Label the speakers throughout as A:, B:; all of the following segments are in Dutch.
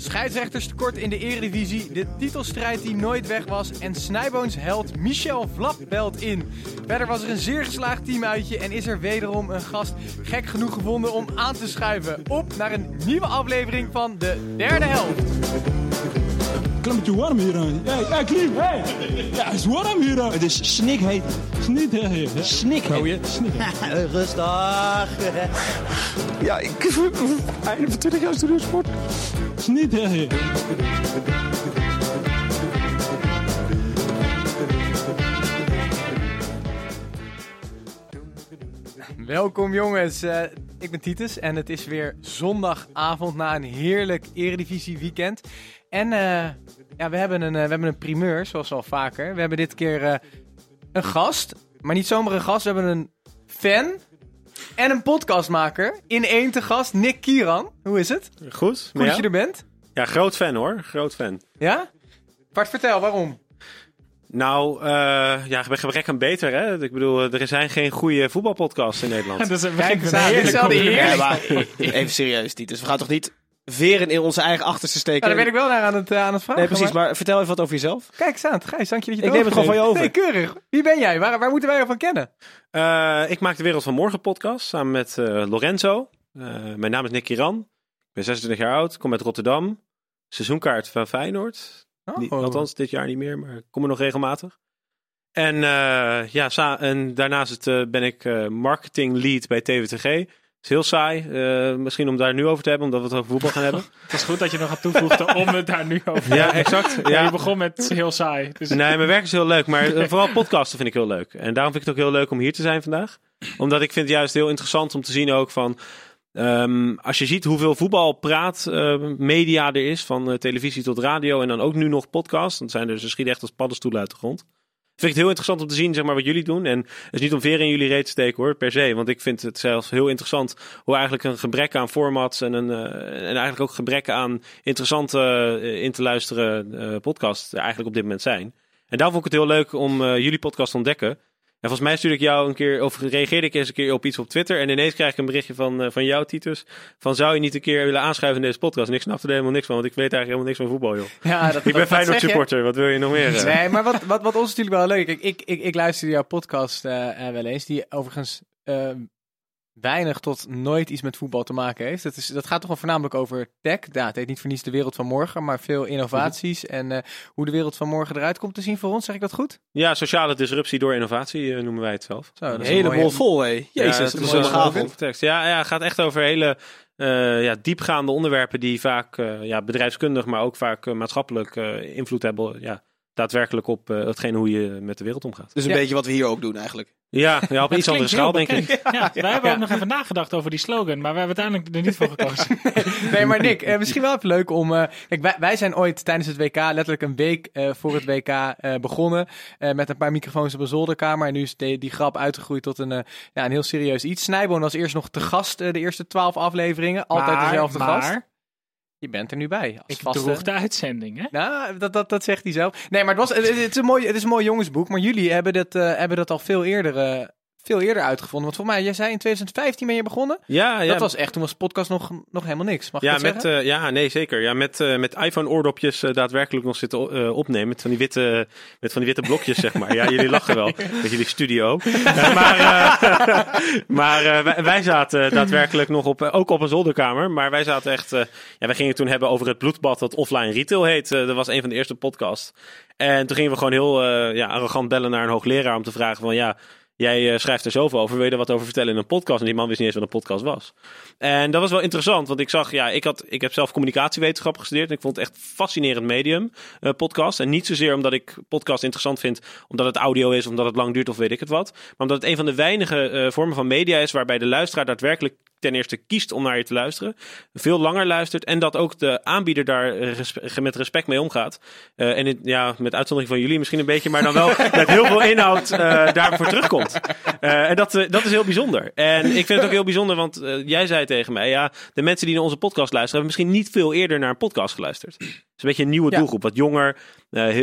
A: Scheidsrechterstekort in de Eredivisie, de titelstrijd die nooit weg was en Snijboons held Michel Vlap belt in. Verder was er een zeer geslaagd teamuitje en is er wederom een gast gek genoeg gevonden om aan te schuiven. Op naar een nieuwe aflevering van de derde helft.
B: Klimmetje warm hier aan. Ja, ja Klim, hey. Ja, het is warm hier aan. Het is snikheet. Snikheet. Snikheet. Snikheet.
C: Rustig.
B: Ja, ik... Einde van 20 jaar studiosport. Snikheet.
A: Welkom jongens, Eh, ik ben Titus en het is weer zondagavond na een heerlijk Eredivisie weekend. En eh, ja, we hebben, een, eh, we hebben een primeur, zoals al vaker. We hebben dit keer eh, een gast, maar niet zomaar een gast. We hebben een fan en een podcastmaker in één te gast, Nick Kieran. Hoe is het?
D: Goed.
A: Goed dat
D: ja?
A: je er bent.
D: Ja, groot fan hoor. Groot fan.
A: Ja? Bart, vertel, waarom?
D: Nou, eh ja, bij gebrek aan beter hè. Ik bedoel, er zijn geen goede voetbalpodcasts in Nederland.
E: Dus we
A: Kijk,
C: maar even serieus, Titus. We gaan toch niet veren in onze eigen achterste steken?
A: daar ben ik wel naar aan het, eh, aan het vragen.
C: Nee, precies.
A: maar-
C: Maar vertel even wat over jezelf.
A: Kijk eens aan, Gijs, dank je dat je
C: Ik neem het gewoon van je over.
A: Nee, keurig. Wie ben jij? Waar, waar moeten wij ervan kennen?
D: Eh, ik maak de Wereld van Morgen podcast samen met eh, Lorenzo. Eh, mijn naam is Nick Kiran. Ik ben 26 jaar oud, kom uit Rotterdam. Seizoenkaart van Feyenoord. Niet- althans, dit jaar niet meer, maar ik kom er nog regelmatig. En, eh, ja, en daarnaast ben ik eh, marketing lead bij TVTG. Is heel saai, eh, misschien om daar nu over te hebben, omdat we het over voetbal gaan hebben.
E: Het is goed dat je nog aan toevoegde om het daar nu over te
D: Ja,
E: hebben.
D: exact.
E: Ja, je begon met heel saai. Dus
D: Nee, mijn werk is heel leuk, maar eh, vooral podcasten vind ik heel leuk. En daarom vind ik het ook heel leuk om hier te zijn vandaag. Omdat ik vind het juist heel interessant om te zien ook van... ehm, als je ziet hoeveel voetbalpraat eh, media er is, van eh, televisie tot radio en dan ook nu nog podcast. Dan zijn er, ze schieten echt als paddenstoelen uit de grond. Vind ik het heel interessant om te zien zeg maar, wat jullie doen. En het is niet om veren in jullie reet te steken hoor, per se. Want ik vind het zelfs heel interessant hoe eigenlijk een gebrek aan formats en, een, eh, en eigenlijk ook gebrek aan interessante eh, in te luisteren eh podcasts eigenlijk op dit moment zijn. En daarom vond ik het heel leuk om jullie podcast te ontdekken. En volgens mij stuurde ik jou een keer, of reageerde ik eens een keer op iets op Twitter. En ineens krijg ik een berichtje van, eh, van jou, Titus. Van zou je niet een keer willen aanschuiven in deze podcast? En ik snapte er helemaal niks van, want ik weet eigenlijk helemaal niks van voetbal, joh.
A: Ja, dat,
D: Ik ben Feyenoord supporter, wat wil je nog meer? eh?
A: Nee, maar wat, wat, wat ons natuurlijk wel leuk Kijk, ik, ik, ik luisterde jouw podcast eh, wel eens, die overigens eh, weinig tot nooit iets met voetbal te maken heeft. Dat, is, dat gaat toch wel voornamelijk over tech. Ja, het heet niet voor niets de wereld van morgen, maar veel innovaties en eh, hoe de wereld van morgen eruit komt te zien voor ons. Zeg ik dat goed?
D: Ja, sociale disruptie door innovatie eh, noemen wij het zelf.
A: Zo, dat
C: Een hele
A: een mooie-
C: bol vol, hé.
D: Ja,
C: Jezus,
D: het
C: dat is
D: is
C: een zondagavond.
D: tekst. Ja, ja, het gaat echt over hele eh, ja, diepgaande onderwerpen die vaak eh, ja, bedrijfskundig, maar ook vaak maatschappelijk eh, invloed hebben. Ja, daadwerkelijk op eh, hetgeen hoe je met de wereld omgaat.
C: Dus een
A: Ja.
C: beetje wat we hier ook doen eigenlijk.
D: Ja, ja op iets andere schaal, denk ik.
E: Ja, wij hebben ook nog even nagedacht over die slogan, maar we hebben uiteindelijk er niet voor gekozen.
A: Nee, maar Nick, eh, misschien wel even leuk om... eh, kijk, wij, wij zijn ooit tijdens het WK, letterlijk een week eh, voor het WK eh, begonnen. eh, met een paar microfoons op een zolderkamer. En nu is die, die grap uitgegroeid tot een, eh, ja, een heel serieus iets. Snijboon was eerst nog te gast de eerste twaalf afleveringen. Altijd
E: Maar-
A: dezelfde
E: maar,
A: gast. Je bent er nu bij. Als
E: Ik
A: vaste...
E: droeg de uitzending, hè?
A: Nou, dat, dat, dat zegt hij zelf. Nee, maar het, was, het, het is een mooi, het is een mooi jongensboek. Maar jullie hebben dat, eh, hebben dat al veel eerder, eh, veel eerder uitgevonden. Want volgens mij, jij zei in 2015 ben je begonnen.
D: Ja, ja,
A: Dat was echt, toen was podcast nog, nog helemaal niks. Mag ik
D: ja,
A: dat
D: met,
A: zeggen?
D: eh, ja, nee, zeker. Ja, met, eh, met iPhone-oordopjes eh, daadwerkelijk nog zitten opnemen. Met van, die witte, met van die witte blokjes, zeg maar. Ja, jullie lachen wel met jullie studio. Maar maar wij, zaten daadwerkelijk nog op, ook op een zolderkamer. Maar wij zaten echt... ja, wij gingen toen hebben over het bloedbad dat offline retail heet. Dat was een van de eerste podcasts. En toen gingen we gewoon heel ja, arrogant bellen naar een hoogleraar om te vragen van... ja. Jij eh, schrijft er zoveel over, wil je er wat over vertellen in een podcast? En die man wist niet eens wat een podcast was. En dat was wel interessant, want ik zag, ja, ik, had, ik heb zelf communicatiewetenschap gestudeerd. En ik vond het echt fascinerend medium, eh, podcast. En niet zozeer omdat ik podcast interessant vind, omdat het audio is, omdat het lang duurt of weet ik het wat. Maar omdat het een van de weinige eh, vormen van media is waarbij de luisteraar daadwerkelijk ten eerste kiest om naar je te luisteren, veel langer luistert en dat ook de aanbieder daar respe- met respect mee omgaat. Eh, en in- ja, met uitzondering van jullie misschien een beetje, maar dan wel met heel veel inhoud eh, daarvoor terugkomt. Eh, en dat, dat is heel bijzonder. En ik vind het ook heel bijzonder, want jij zei tegen mij, ja, de mensen die naar onze podcast luisteren, hebben misschien niet veel eerder naar een podcast geluisterd. Het is een beetje een nieuwe
A: Ja.
D: doelgroep, wat jonger,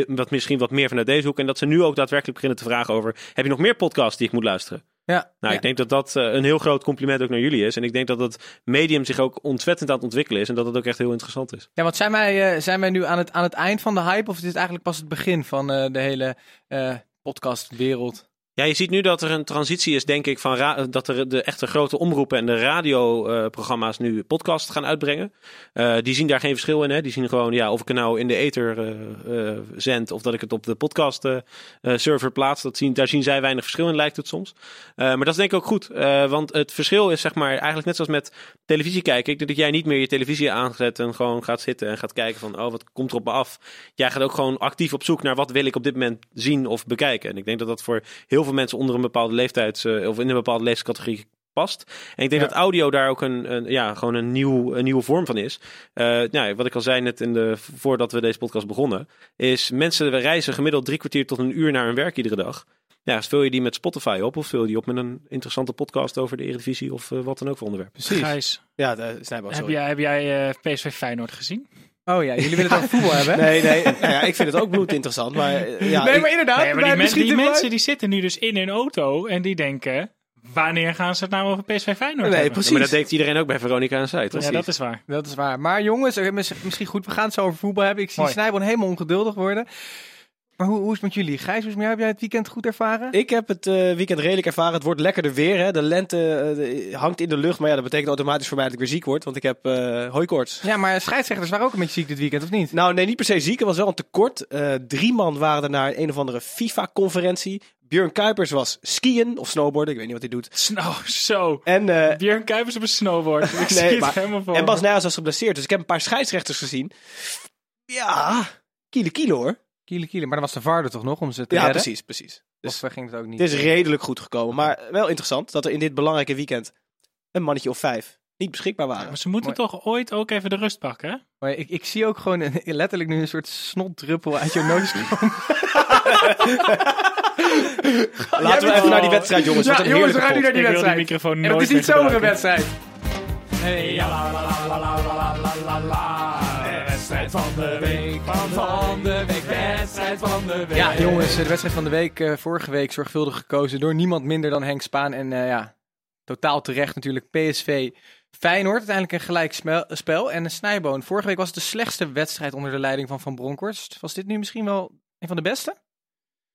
D: wat misschien wat meer vanuit deze hoek. En dat ze nu ook daadwerkelijk beginnen te vragen over, heb je nog meer podcasts die ik moet luisteren?
A: Ja,
D: Nou,
A: ja.
D: ik denk dat dat eh, een heel groot compliment ook naar jullie is. En ik denk dat het medium zich ook ontzettend aan het ontwikkelen is. En dat het ook echt heel interessant is.
A: Ja, want zijn wij, eh, zijn wij nu aan het, aan het eind van de hype of is dit eigenlijk pas het begin van eh, de hele eh, podcastwereld?
D: Ja, je ziet nu dat er een transitie is, denk ik, van ra- dat er de echte grote omroepen en de radioprogramma's nu podcast gaan uitbrengen. Eh, die zien daar geen verschil in. Hè? Die zien gewoon, ja, of ik het nou in de ether eh, eh, zend of dat ik het op de podcast eh, eh, server plaats. Dat zien, daar zien zij weinig verschil in, lijkt het soms. Eh, maar dat is denk ik ook goed. eh, want het verschil is, zeg maar, eigenlijk net zoals met televisie kijken. Ik denk dat jij niet meer je televisie aanzet en gewoon gaat zitten en gaat kijken van, oh, wat komt er op me af? Jij gaat ook gewoon actief op zoek naar wat wil ik op dit moment zien of bekijken. En ik denk dat dat voor heel veel mensen onder een bepaalde leeftijd of in een bepaalde leeftijdscategorie past. En ik denk
A: Ja.
D: dat audio daar ook een, een, ja, gewoon een, nieuw, een nieuwe vorm van is. Eh, nou, wat ik al zei net in de, voordat we deze podcast begonnen, is mensen reizen gemiddeld drie kwartier tot een uur naar hun werk iedere dag. Ja, vul je die met Spotify op of vul je die op met een interessante podcast over de Eredivisie of eh, wat dan ook voor onderwerp.
A: Precies.
E: Gijs,
C: Ja, de Snijboom,
E: heb jij, heb jij eh, PSV Feyenoord gezien?
A: Oh ja, jullie willen het over voetbal hebben?
C: Nee, nee, nou ja, ik vind het ook bloedinteressant. Maar eh, ja,
A: nee, maar inderdaad.
E: nee, maar die, men- die mensen die zitten nu dus in hun auto en die denken... Wanneer gaan ze het nou over PSV Feyenoord
C: Nee,
E: hebben?
C: precies.
D: Ja, maar dat denkt iedereen ook bij Veronica en Zij, toch?
E: Ja, dat is waar.
A: Dat is waar. Maar jongens, eh, mis- misschien goed, we gaan het zo over voetbal hebben. Ik zie
E: Mooi.
A: Snijboon helemaal ongeduldig worden. Maar hoe, hoe is het met jullie? Gijs, hoe is het met jou? heb jij het weekend goed ervaren?
C: Ik heb het eh, weekend redelijk ervaren. Het wordt lekkerder weer. Hè. De lente eh, hangt in de lucht. Maar ja, dat betekent automatisch voor mij dat ik weer ziek word. Want ik heb eh hooikoorts.
A: Ja, maar scheidsrechters waren ook een beetje ziek dit weekend, of niet?
C: Nou, nee, niet per se ziek. Het was wel een tekort. Eh, drie man waren er naar een of andere FIFA-conferentie. Björn Kuipers was skiën of snowboarden. Ik weet niet wat hij doet.
E: Snow, zo.
C: En, eh,
E: Björn Kuipers op een snowboard. Ik zie
C: Nee,
E: het
C: maar-
E: helemaal voor
C: en Bas. Nijhuis was geblesseerd. Dus ik heb een paar scheidsrechters gezien. Ja, kilo kilo hoor.
A: Kiele, kiele. Maar dan was de VAR er toch nog om ze te
C: Ja,
A: redden?
C: precies, precies. Dus
A: Of eh, ging het ook niet?
C: het is redelijk goed gekomen. Maar wel interessant dat er in dit belangrijke weekend een mannetje of vijf niet beschikbaar waren.
E: Maar ze moeten
A: Mooi.
E: toch ooit ook even de rust pakken, hè?
A: Maar ik, ik zie ook gewoon een- letterlijk nu een soort snotdruppel uit je neus komen.
C: Laten we even naar die wedstrijd, jongens.
A: Ja, jongens, we gaan nu naar die
E: wil die
A: wedstrijd.
E: microfoon
A: En
E: nooit
A: is niet zomaar een wedstrijd. Hey, ja, la, la, la, la, la, la, la, la, la. Wedstrijd van de week, van, van de week, wedstrijd van de week. Ja, jongens, de wedstrijd van de week, eh, vorige week zorgvuldig gekozen door niemand minder dan Henk Spaan. En eh, ja, totaal terecht natuurlijk PSV Feyenoord. Uiteindelijk een gelijk spel. En een snijboon. Vorige week was het de slechtste wedstrijd onder de leiding van Van Bronckhorst. Was dit nu misschien wel een van de beste?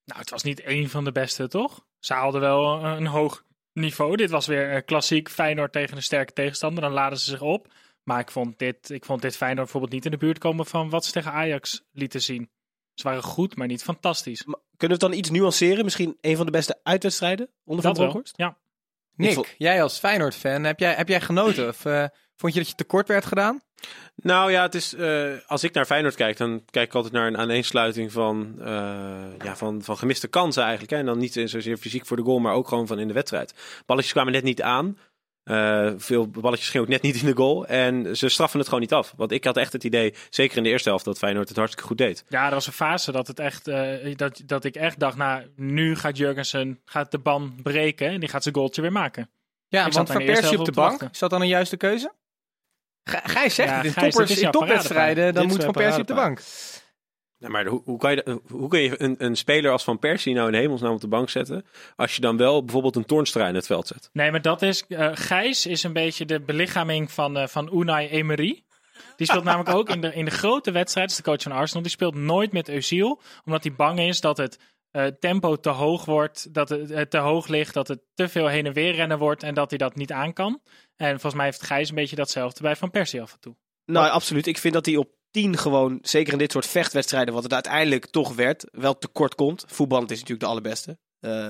E: Nou, het was niet één van de beste, toch? Ze haalden wel een hoog niveau. Dit was weer eh, klassiek Feyenoord tegen een sterke tegenstander. Dan laden ze zich op. Maar ik vond, dit, ik vond dit Feyenoord bijvoorbeeld niet in de buurt komen van wat ze tegen Ajax lieten zien. Ze waren goed, maar niet fantastisch.
C: Maar Kunnen we het dan iets nuanceren? Misschien een van de beste uitwedstrijden onder Van
E: Dat wel.
C: Bronckhorst?
E: Ja.
A: Nick,
C: vond-
A: jij als Feyenoord-fan, heb jij, heb jij genoten? Of eh, vond je dat je tekort werd gedaan?
D: Nou ja, het is, eh, als ik naar Feyenoord kijk, dan kijk ik altijd naar een aaneensluiting van, eh, ja, van, van gemiste kansen eigenlijk. Hè. En dan niet zozeer fysiek voor de goal, maar ook gewoon van in de wedstrijd. Balletjes kwamen net niet aan. Eh, veel balletjes gingen ook net niet in de goal. En ze straffen het gewoon niet af. Want ik had echt het idee, zeker in de eerste helft, dat Feyenoord het hartstikke goed deed.
E: Ja, er was een fase dat, het echt, eh, dat, dat ik echt dacht, nou, nu gaat Jurgensen gaat de ban breken en die gaat zijn goaltje weer maken.
A: Ja,
E: Ik
A: want Van
E: in de eerste
A: Persie op de bank, is dat dan een juiste keuze? G- Gijs zegt
E: Ja,
A: het, in,
E: Gijs,
A: toppers, in topwedstrijden, dan moet Van Persie op de bank.
D: Ja, maar hoe, hoe kan je, hoe kun je een, een speler als Van Persie nou in hemelsnaam op de bank zetten, als je dan wel bijvoorbeeld een Toornstra in het veld zet?
E: Nee, maar dat is. eh Gijs is een beetje de belichaming van, eh, van Unai Emery. Die speelt namelijk ook in de, in de grote wedstrijden, is de coach van Arsenal. Die speelt nooit met Özil, omdat hij bang is dat het eh, tempo te hoog wordt, dat het te hoog ligt, dat het te veel heen en weer rennen wordt en dat hij dat niet aan kan. En volgens mij heeft Gijs een beetje datzelfde bij Van Persie af en toe.
C: Nou, absoluut. Ik vind dat hij op 10 gewoon, zeker in dit soort vechtwedstrijden, wat het uiteindelijk toch werd, wel tekort komt. Voetballend is natuurlijk de allerbeste. Eh,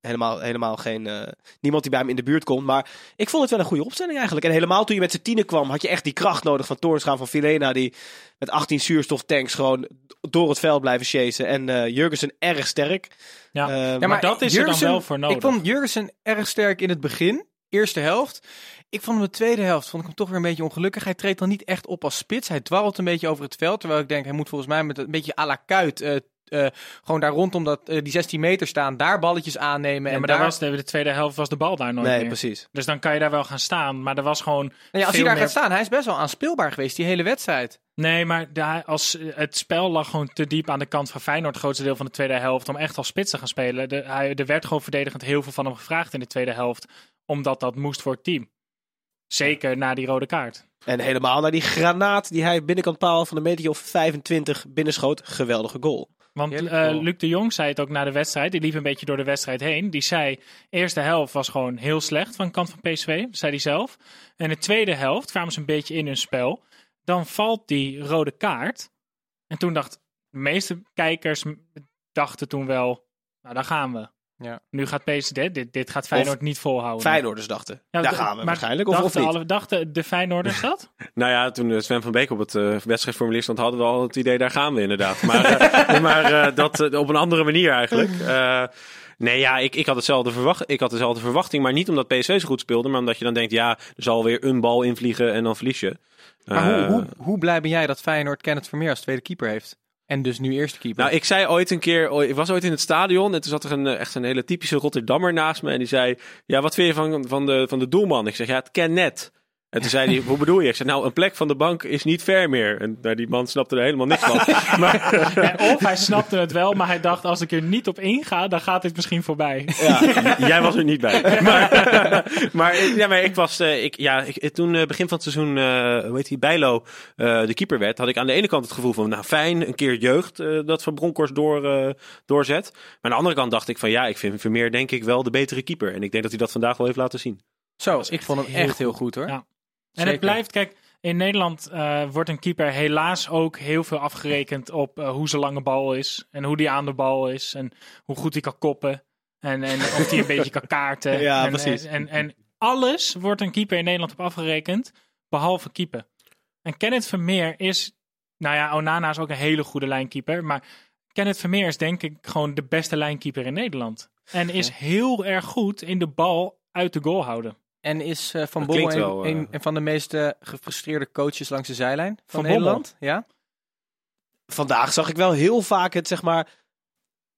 C: helemaal, helemaal geen, eh, niemand die bij hem in de buurt komt. Maar ik vond het wel een goede opstelling eigenlijk. En helemaal toen je met z'n tienen kwam, had je echt die kracht nodig van Toornstra, van Filena, die met 18 zuurstoftanks gewoon door het veld blijven chasen. En eh Jurgensen erg sterk.
E: Ja. Ja, maar dat is er dan wel voor nodig.
A: Ik vond Jurgensen erg sterk in het begin. Eerste helft. Ik vond hem de tweede helft vond ik hem toch weer een beetje ongelukkig. Hij treedt dan niet echt op als spits. Hij dwarrelt een beetje over het veld. Terwijl ik denk, hij moet volgens mij met een beetje à la kuit... eh, eh, gewoon daar rondom dat, eh, die 16 meter staan, daar balletjes aannemen.
E: Ja,
A: en
E: maar
A: daar
E: daar was de, de tweede helft was de bal daar nooit
C: Nee,
E: meer.
C: precies.
E: Dus dan kan je daar wel gaan staan. Maar er was gewoon
A: Nou ja, als hij daar
E: meer-
A: gaat staan, hij is best wel aanspeelbaar geweest die hele wedstrijd.
E: Nee, maar daar, als, het spel lag gewoon te diep aan de kant van Feyenoord, het grootste deel van de tweede helft, om echt als spits te gaan spelen. De, hij, er werd gewoon verdedigend heel veel van hem gevraagd in de tweede helft, omdat dat moest voor het team. Zeker na die rode kaart.
C: En helemaal naar die granaat die hij binnenkant paal van een metertje of 25 binnenschoot. Geweldige goal.
E: Want eh. Luc de Jong zei het ook na de wedstrijd. Die liep een beetje door de wedstrijd heen. Die zei, eerste helft was gewoon heel slecht van de kant van PSV, zei hij zelf. En de tweede helft kwamen ze een beetje in hun spel. Dan valt die rode kaart. En toen dacht de meeste kijkers dachten toen wel, nou daar gaan we.
A: Ja.
E: Nu gaat PSV, dit, dit, gaat Feyenoord niet volhouden.
C: Feyenoorders dachten.
E: Ja,
C: Daar gaan we waarschijnlijk. Of, of
E: dachten,
C: niet?
E: alle, dachten de Feyenoorders dat?
D: Nou ja, toen eh, Sven van Beek op het eh, wedstrijdformulier stond, hadden we al het idee, daar gaan we inderdaad. Maar, eh, maar eh, dat op een andere manier eigenlijk. Eh, nee, ja, ik, ik, had hetzelfde verwacht, ik had dezelfde verwachting, maar niet omdat PSV zo goed speelde, maar omdat je dan denkt, ja, er zal weer een bal invliegen en dan verlies je.
A: Maar hoe, hoe, hoe blij ben jij dat Feyenoord Kenneth Vermeer als tweede keeper heeft? En dus nu eerste keeper.
D: Nou, ik zei ooit een keer, ooit- ik was ooit in het stadion en toen zat er een, eh, echt een hele typische Rotterdammer naast me en die zei, ja, wat vind je van, van, de, van de doelman? Ik zeg, ja, het ken net. En toen zei hij, hoe bedoel je? Ik zei, nou, een plek van de bank is niet ver meer. En nou, die man snapte er helemaal niks van. maar,
E: Ja, of hij snapte het wel, maar hij dacht als ik er niet op inga, dan gaat dit misschien voorbij.
D: Ja, jij was er niet bij. Maar, maar, ja, maar ik was, eh, ik, ja, ik, toen eh, begin van het seizoen, eh, hoe heet die, Bijlo, eh, de keeper werd, had ik aan de ene kant het gevoel van, nou fijn, een keer jeugd eh, dat Van Bronckhorst door, eh, doorzet. Maar aan de andere kant dacht ik van, ja, ik vind Vermeer denk ik wel de betere keeper. En ik denk dat hij dat vandaag wel heeft laten zien.
A: Zo, ik vond hem
E: heel
A: echt heel goed hoor.
E: Ja. En het blijft, kijk, in Nederland eh, wordt een keeper helaas ook heel veel afgerekend op eh, hoe zijn lange bal is. En hoe die aan de bal is. En hoe goed hij kan koppen. En, en of hij een beetje kan kaarten.
C: Ja,
E: en,
C: precies.
E: En, en, en alles wordt een keeper in Nederland op afgerekend. Behalve keeper. En Kenneth Vermeer is, nou ja, Onana is ook een hele goede lijnkeeper. Maar Kenneth Vermeer is denk ik gewoon de beste lijnkeeper in Nederland. En is heel erg goed in de bal uit de goal houden.
A: En is eh, Van Bommel een,
D: wel, eh,
A: een- een van de meest eh, gefrustreerde coaches langs de zijlijn van,
E: Van Bommel?
A: Nederland? Ja?
C: Vandaag zag ik wel heel vaak het, zeg maar,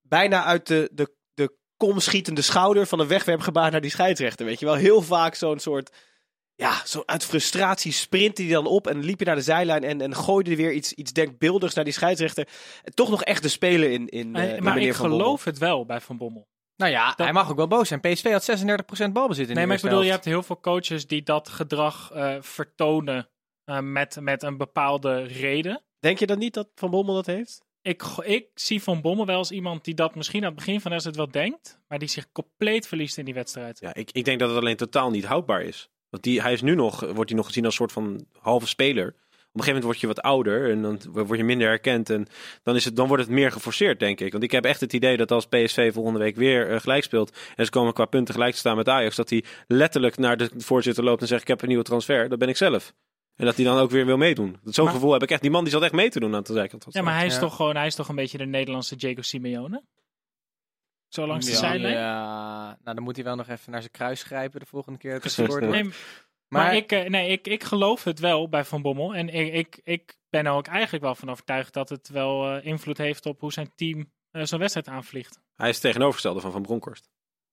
C: bijna uit de, de, de kom schietende schouder van een wegwerpgebaar naar die scheidsrechter. Weet je wel, heel vaak zo'n soort, ja, zo uit frustratie sprintte hij dan op en liep je naar de zijlijn en, en gooide weer iets, iets denkbeeldigs naar die scheidsrechter. Toch nog echt de speler in, in, in
E: maar
C: meneer
E: ik
C: Van Bommel.
E: geloof het wel bij Van Bommel.
A: Nou ja, hij mag ook wel boos zijn. PSV had 36% balbezit in
E: Nee,
A: de
E: maar ik bedoel, je hebt heel veel coaches die dat gedrag eh, vertonen eh, met, met een bepaalde reden.
C: Denk je dan niet dat Van Bommel dat heeft?
E: Ik, ik zie Van Bommel wel als iemand die dat misschien aan het begin van de wedstrijd wel denkt, maar die zich compleet verliest in die wedstrijd.
D: Ja, ik, ik denk dat het alleen totaal niet houdbaar is. Want die, hij is nu nog, wordt hij nog gezien als een soort van halve speler. Op een gegeven moment word je wat ouder en dan word je minder herkend. En dan, is het, dan wordt het meer geforceerd, denk ik. Want ik heb echt het idee dat als PSV volgende week weer eh, gelijk speelt. en ze komen qua punten gelijk te staan met Ajax. dat hij letterlijk naar de voorzitter loopt en zegt: Ik heb een nieuwe transfer. Dat ben ik zelf. En dat hij dan ook weer wil meedoen. Zo'n
E: Maar-
D: gevoel heb ik echt. Die man die zat echt mee te doen aan de zijkant.
E: Ja, maar hij is,
A: Ja.
E: toch gewoon, hij is toch een beetje de Nederlandse Diego Simeone? Zo langs de
A: ja,
E: zijlijn?
A: Ja, nou dan moet hij wel nog even naar zijn kruis grijpen de volgende keer dat
D: Precies.
A: gescoord wordt.
E: Nee,
A: Maar,
E: maar ik, eh, nee, ik, ik geloof het wel bij Van Bommel. En ik, ik, ik ben er ook eigenlijk wel van overtuigd dat het wel eh, invloed heeft op hoe zijn team eh, zo'n wedstrijd aanvliegt.
D: Hij is het tegenovergestelde van Van Bronckhorst.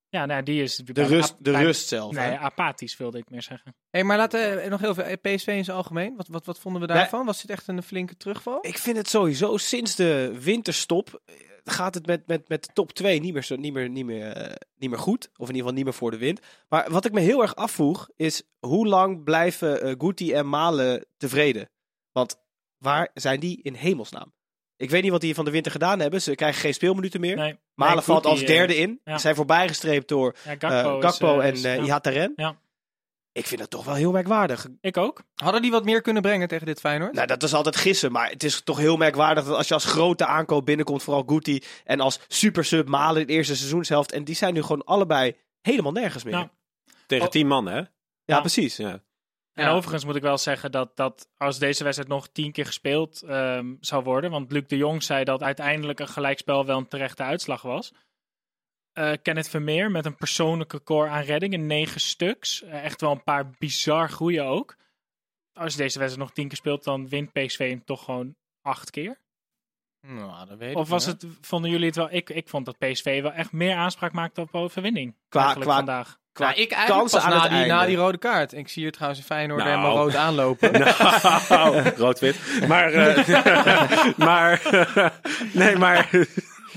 E: Ja, nou, die is...
C: De rust, de rust zelf. hè?
E: Nee, apathisch wilde ik meer zeggen.
A: hey, maar laten we nog heel veel PSV in zijn algemeen. Wat, wat, wat vonden we daarvan? Was dit echt een flinke terugval?
C: Ik vind het sowieso sinds de winterstop eh, gaat het met, met, met de top 2 niet meer, zo, niet, meer, niet, meer, eh, niet meer goed. Of in ieder geval niet meer voor de wind. Maar wat ik me heel erg afvroeg is hoe lang blijven eh Guti en Malen tevreden? Want waar zijn die in hemelsnaam? Ik weet niet wat die van de winter gedaan hebben. Ze krijgen geen speelminuten meer.
E: Nee,
C: Malen
E: nee,
C: valt
E: Guti,
C: als derde
E: eh,
C: in.
E: ja.
C: Zijn voorbijgestreept door
E: ja, Gakpo,
C: Gakpo,
E: is,
C: en
E: is- ja.
C: Ihataren.
E: Ja.
C: Ik vind dat toch wel heel merkwaardig.
E: Ik ook.
A: Hadden die wat meer kunnen brengen tegen dit Feyenoord?
C: Nou, dat is altijd gissen, maar het is toch heel merkwaardig dat als je als grote aankoop binnenkomt, vooral Guti, en als super sub Malen in de eerste seizoenshelft, en die zijn nu gewoon allebei helemaal nergens meer.
E: Ja.
C: Ja,
D: Tegen
E: Oh.
D: tien man, hè?
C: precies.
D: Ja.
E: En
A: Ja.
E: overigens moet ik wel zeggen dat, dat als deze wedstrijd nog tien keer gespeeld ehm, zou worden, want Luc de Jong zei dat uiteindelijk een gelijkspel wel een terechte uitslag was. Eh, Kenneth Vermeer met een persoonlijk record aan reddingen. Negen stuks. Eh, echt wel een paar bizar goeie ook. Als je deze wedstrijd nog tien keer speelt, dan wint PSV hem toch gewoon acht keer.
A: Nou, dat weet ik
E: Of was
A: niet,
E: het, vonden jullie het wel... Ik, ik vond dat PSV wel echt meer aanspraak maakte op overwinning.
C: Qua-
E: eigenlijk
C: qua-
E: vandaag.
C: Qua
A: Nou, ik eigenlijk pas
C: aan
A: na
C: het
A: die,
C: einde.
A: na die rode kaart. Ik zie hier trouwens een Feyenoord
D: Nou.
A: helemaal rood aanlopen.
D: Nou, rood-wit. Maar, eh, maar, nee, maar,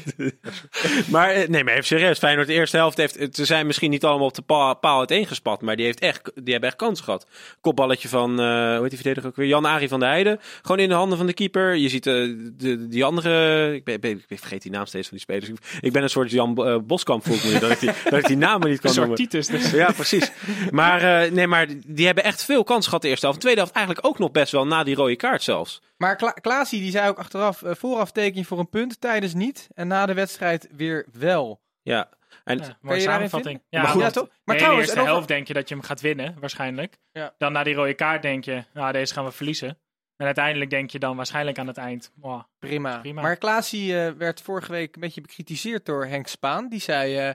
D: maar, eh, nee, maar even serieus. Feyenoord de eerste helft heeft, ze zijn misschien niet allemaal op de paal, paal uiteengespat, maar die, heeft echt, die hebben echt kansen gehad. Kopballetje van, eh, hoe heet die verdediger ook weer? Jan-Arie van der Heijden. Gewoon in de handen van de keeper. Je ziet eh, de, die andere, ik, ben, ik vergeet die naam steeds van die spelers. Ik, ben een soort Jan Boskamp voel ik me dat ik die, dat ik die namen niet kan
E: Een soort
D: noemen.
E: Titus. Dus.
D: Ja, precies. Maar, nee, maar die hebben echt veel kans gehad de eerste helft. De tweede helft eigenlijk ook nog best wel na die rode kaart zelfs.
A: Maar Kla Klaasie die zei ook achteraf, eh, vooraf teken je voor een punt, tijdens niet. En na de wedstrijd weer wel.
D: Ja. En
E: Ja, mooie samenvatting.
A: vinden?
E: Ja,
A: Maar goed, ja, toch? Maar
E: de
A: trouwens, over-
E: helft denk je dat je hem gaat winnen, waarschijnlijk.
A: Ja.
E: Dan na die rode kaart denk je, nou, deze gaan we verliezen. En uiteindelijk denk je dan waarschijnlijk aan het eind, wow,
A: Prima.
E: Prima.
A: Maar Klaasie eh, werd vorige week een beetje bekritiseerd door Henk Spaan. Die zei, eh,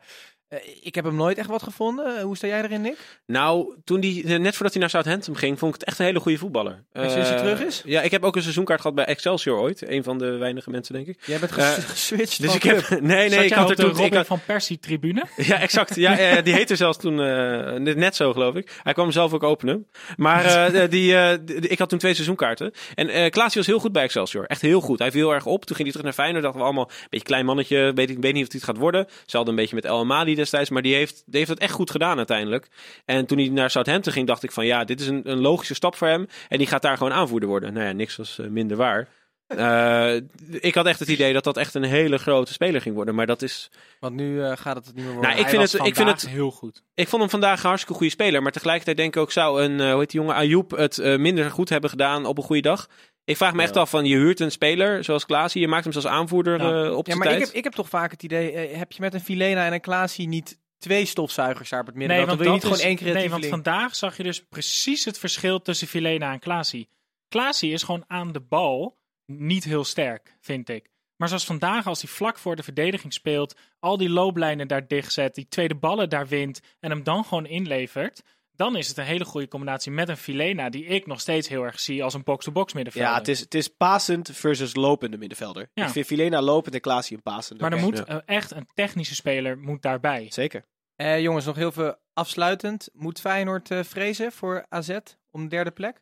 A: ik heb hem nooit echt wat gevonden. Eh, hoe sta jij erin, Nick?
D: nou, toen die, eh, net voordat hij naar Southampton ging, vond ik het echt een hele goede voetballer.
A: En sinds hij
D: Eh,
A: terug is?
D: Ja, ik heb ook een seizoenkaart gehad bij Excelsior ooit. Een van de weinige mensen, denk ik.
A: Jij bent
D: Eh,
A: ges- geswitcht
D: Dus
A: van
D: ik heb... Nee,
E: Zat
D: nee, ik had er toen... Ik
E: van Persie tribune?
D: ja, exact. Ja, eh, die heette zelfs toen eh, net zo, geloof ik. Hij kwam hem zelf ook openen. Maar eh, die, eh, die- ik had toen twee seizoenkaarten. En eh Klaasie was heel goed bij Excelsior. Echt heel goed. Hij viel heel erg op. Toen ging hij terug naar Feyenoord. Dachten we allemaal, een beetje klein mannetje. Weet, ik weet niet of hij het gaat worden. Zelfde een beetje met El Amadi destijds. Maar die heeft, die heeft het echt goed gedaan uiteindelijk. En toen hij naar Southampton ging, dacht ik van ja, dit is een, een logische stap voor hem. En die gaat daar gewoon aanvoerder worden. Nou ja, niks was eh, minder waar. Eh, ik had echt het idee dat dat echt een hele grote speler ging worden. Maar dat is.
A: Want nu eh, gaat het het niet meer worden.
D: Nou, ik vind het- ik vind het-
E: heel goed.
D: Ik vond hem vandaag een hartstikke goede speler. Maar tegelijkertijd denk ik ook, zou een, hoe heet die jongen, Ayoub het minder goed hebben gedaan op een goede dag? Ik vraag me echt af van, je huurt een speler zoals Klaasie. Je maakt hem als aanvoerder
E: Ja.
D: eh, op
A: ja, maar ik heb, ik heb toch vaak het idee, eh, heb je met een Filena en een Klaasie niet twee stofzuigers daar op het midden?
E: Nee, want
A: wil je niet
E: is-
A: gewoon één
E: Nee, want
A: link.
E: vandaag zag je dus precies het verschil tussen Vilena en Klaasie. Klaasie is gewoon aan de bal niet heel sterk, vind ik. Maar zoals vandaag, als hij vlak voor de verdediging speelt, al die looplijnen daar dichtzet, die tweede ballen daar wint en hem dan gewoon inlevert, dan is het een hele goede combinatie met een Filena, die ik nog steeds heel erg zie als een box-to-box middenvelder.
C: Ja, het is, het is pasend versus lopende middenvelder.
E: Ja.
C: Ik vind Filena lopend en Klaasie een pasende.
E: Maar er moet echt een technische speler moet daarbij.
C: Zeker.
A: Eh, jongens, nog heel veel afsluitend. Moet Feyenoord eh, vrezen voor AZ om de derde plek?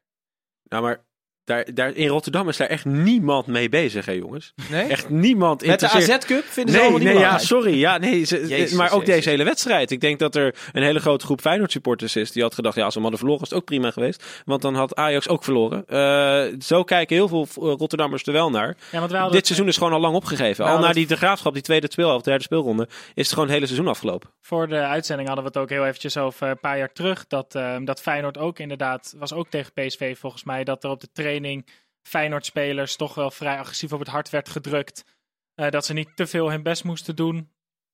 D: Nou, maar daar, daar, in Rotterdam is daar echt niemand mee bezig, hè jongens.
A: Nee?
D: Echt niemand
C: Met de
D: interesseert-
C: AZ Cup vinden ze
D: Nee,
C: allemaal niet
D: nee ja, sorry. Ja, nee, ze-
C: Jezus,
D: maar ook
C: Jezus.
D: deze hele wedstrijd. Ik denk dat er een hele grote groep Feyenoord supporters is die had gedacht, ja, als we hem hadden verloren, was het ook prima geweest. Want dan had Ajax ook verloren. Eh, zo kijken heel veel eh, Rotterdammers er wel naar.
E: Ja, want
D: Dit seizoen is gewoon al lang opgegeven. Al na die de graafschap, die tweede speelhelft, derde speelronde, is het gewoon het hele seizoen afgelopen.
E: Voor de uitzending hadden we het ook heel eventjes over een paar jaar terug. Dat, eh, dat Feyenoord ook inderdaad, was ook tegen PSV volgens mij, dat er op de training Feyenoord-spelers toch wel vrij agressief op het hart werd gedrukt. Eh, dat ze niet te veel hun best moesten doen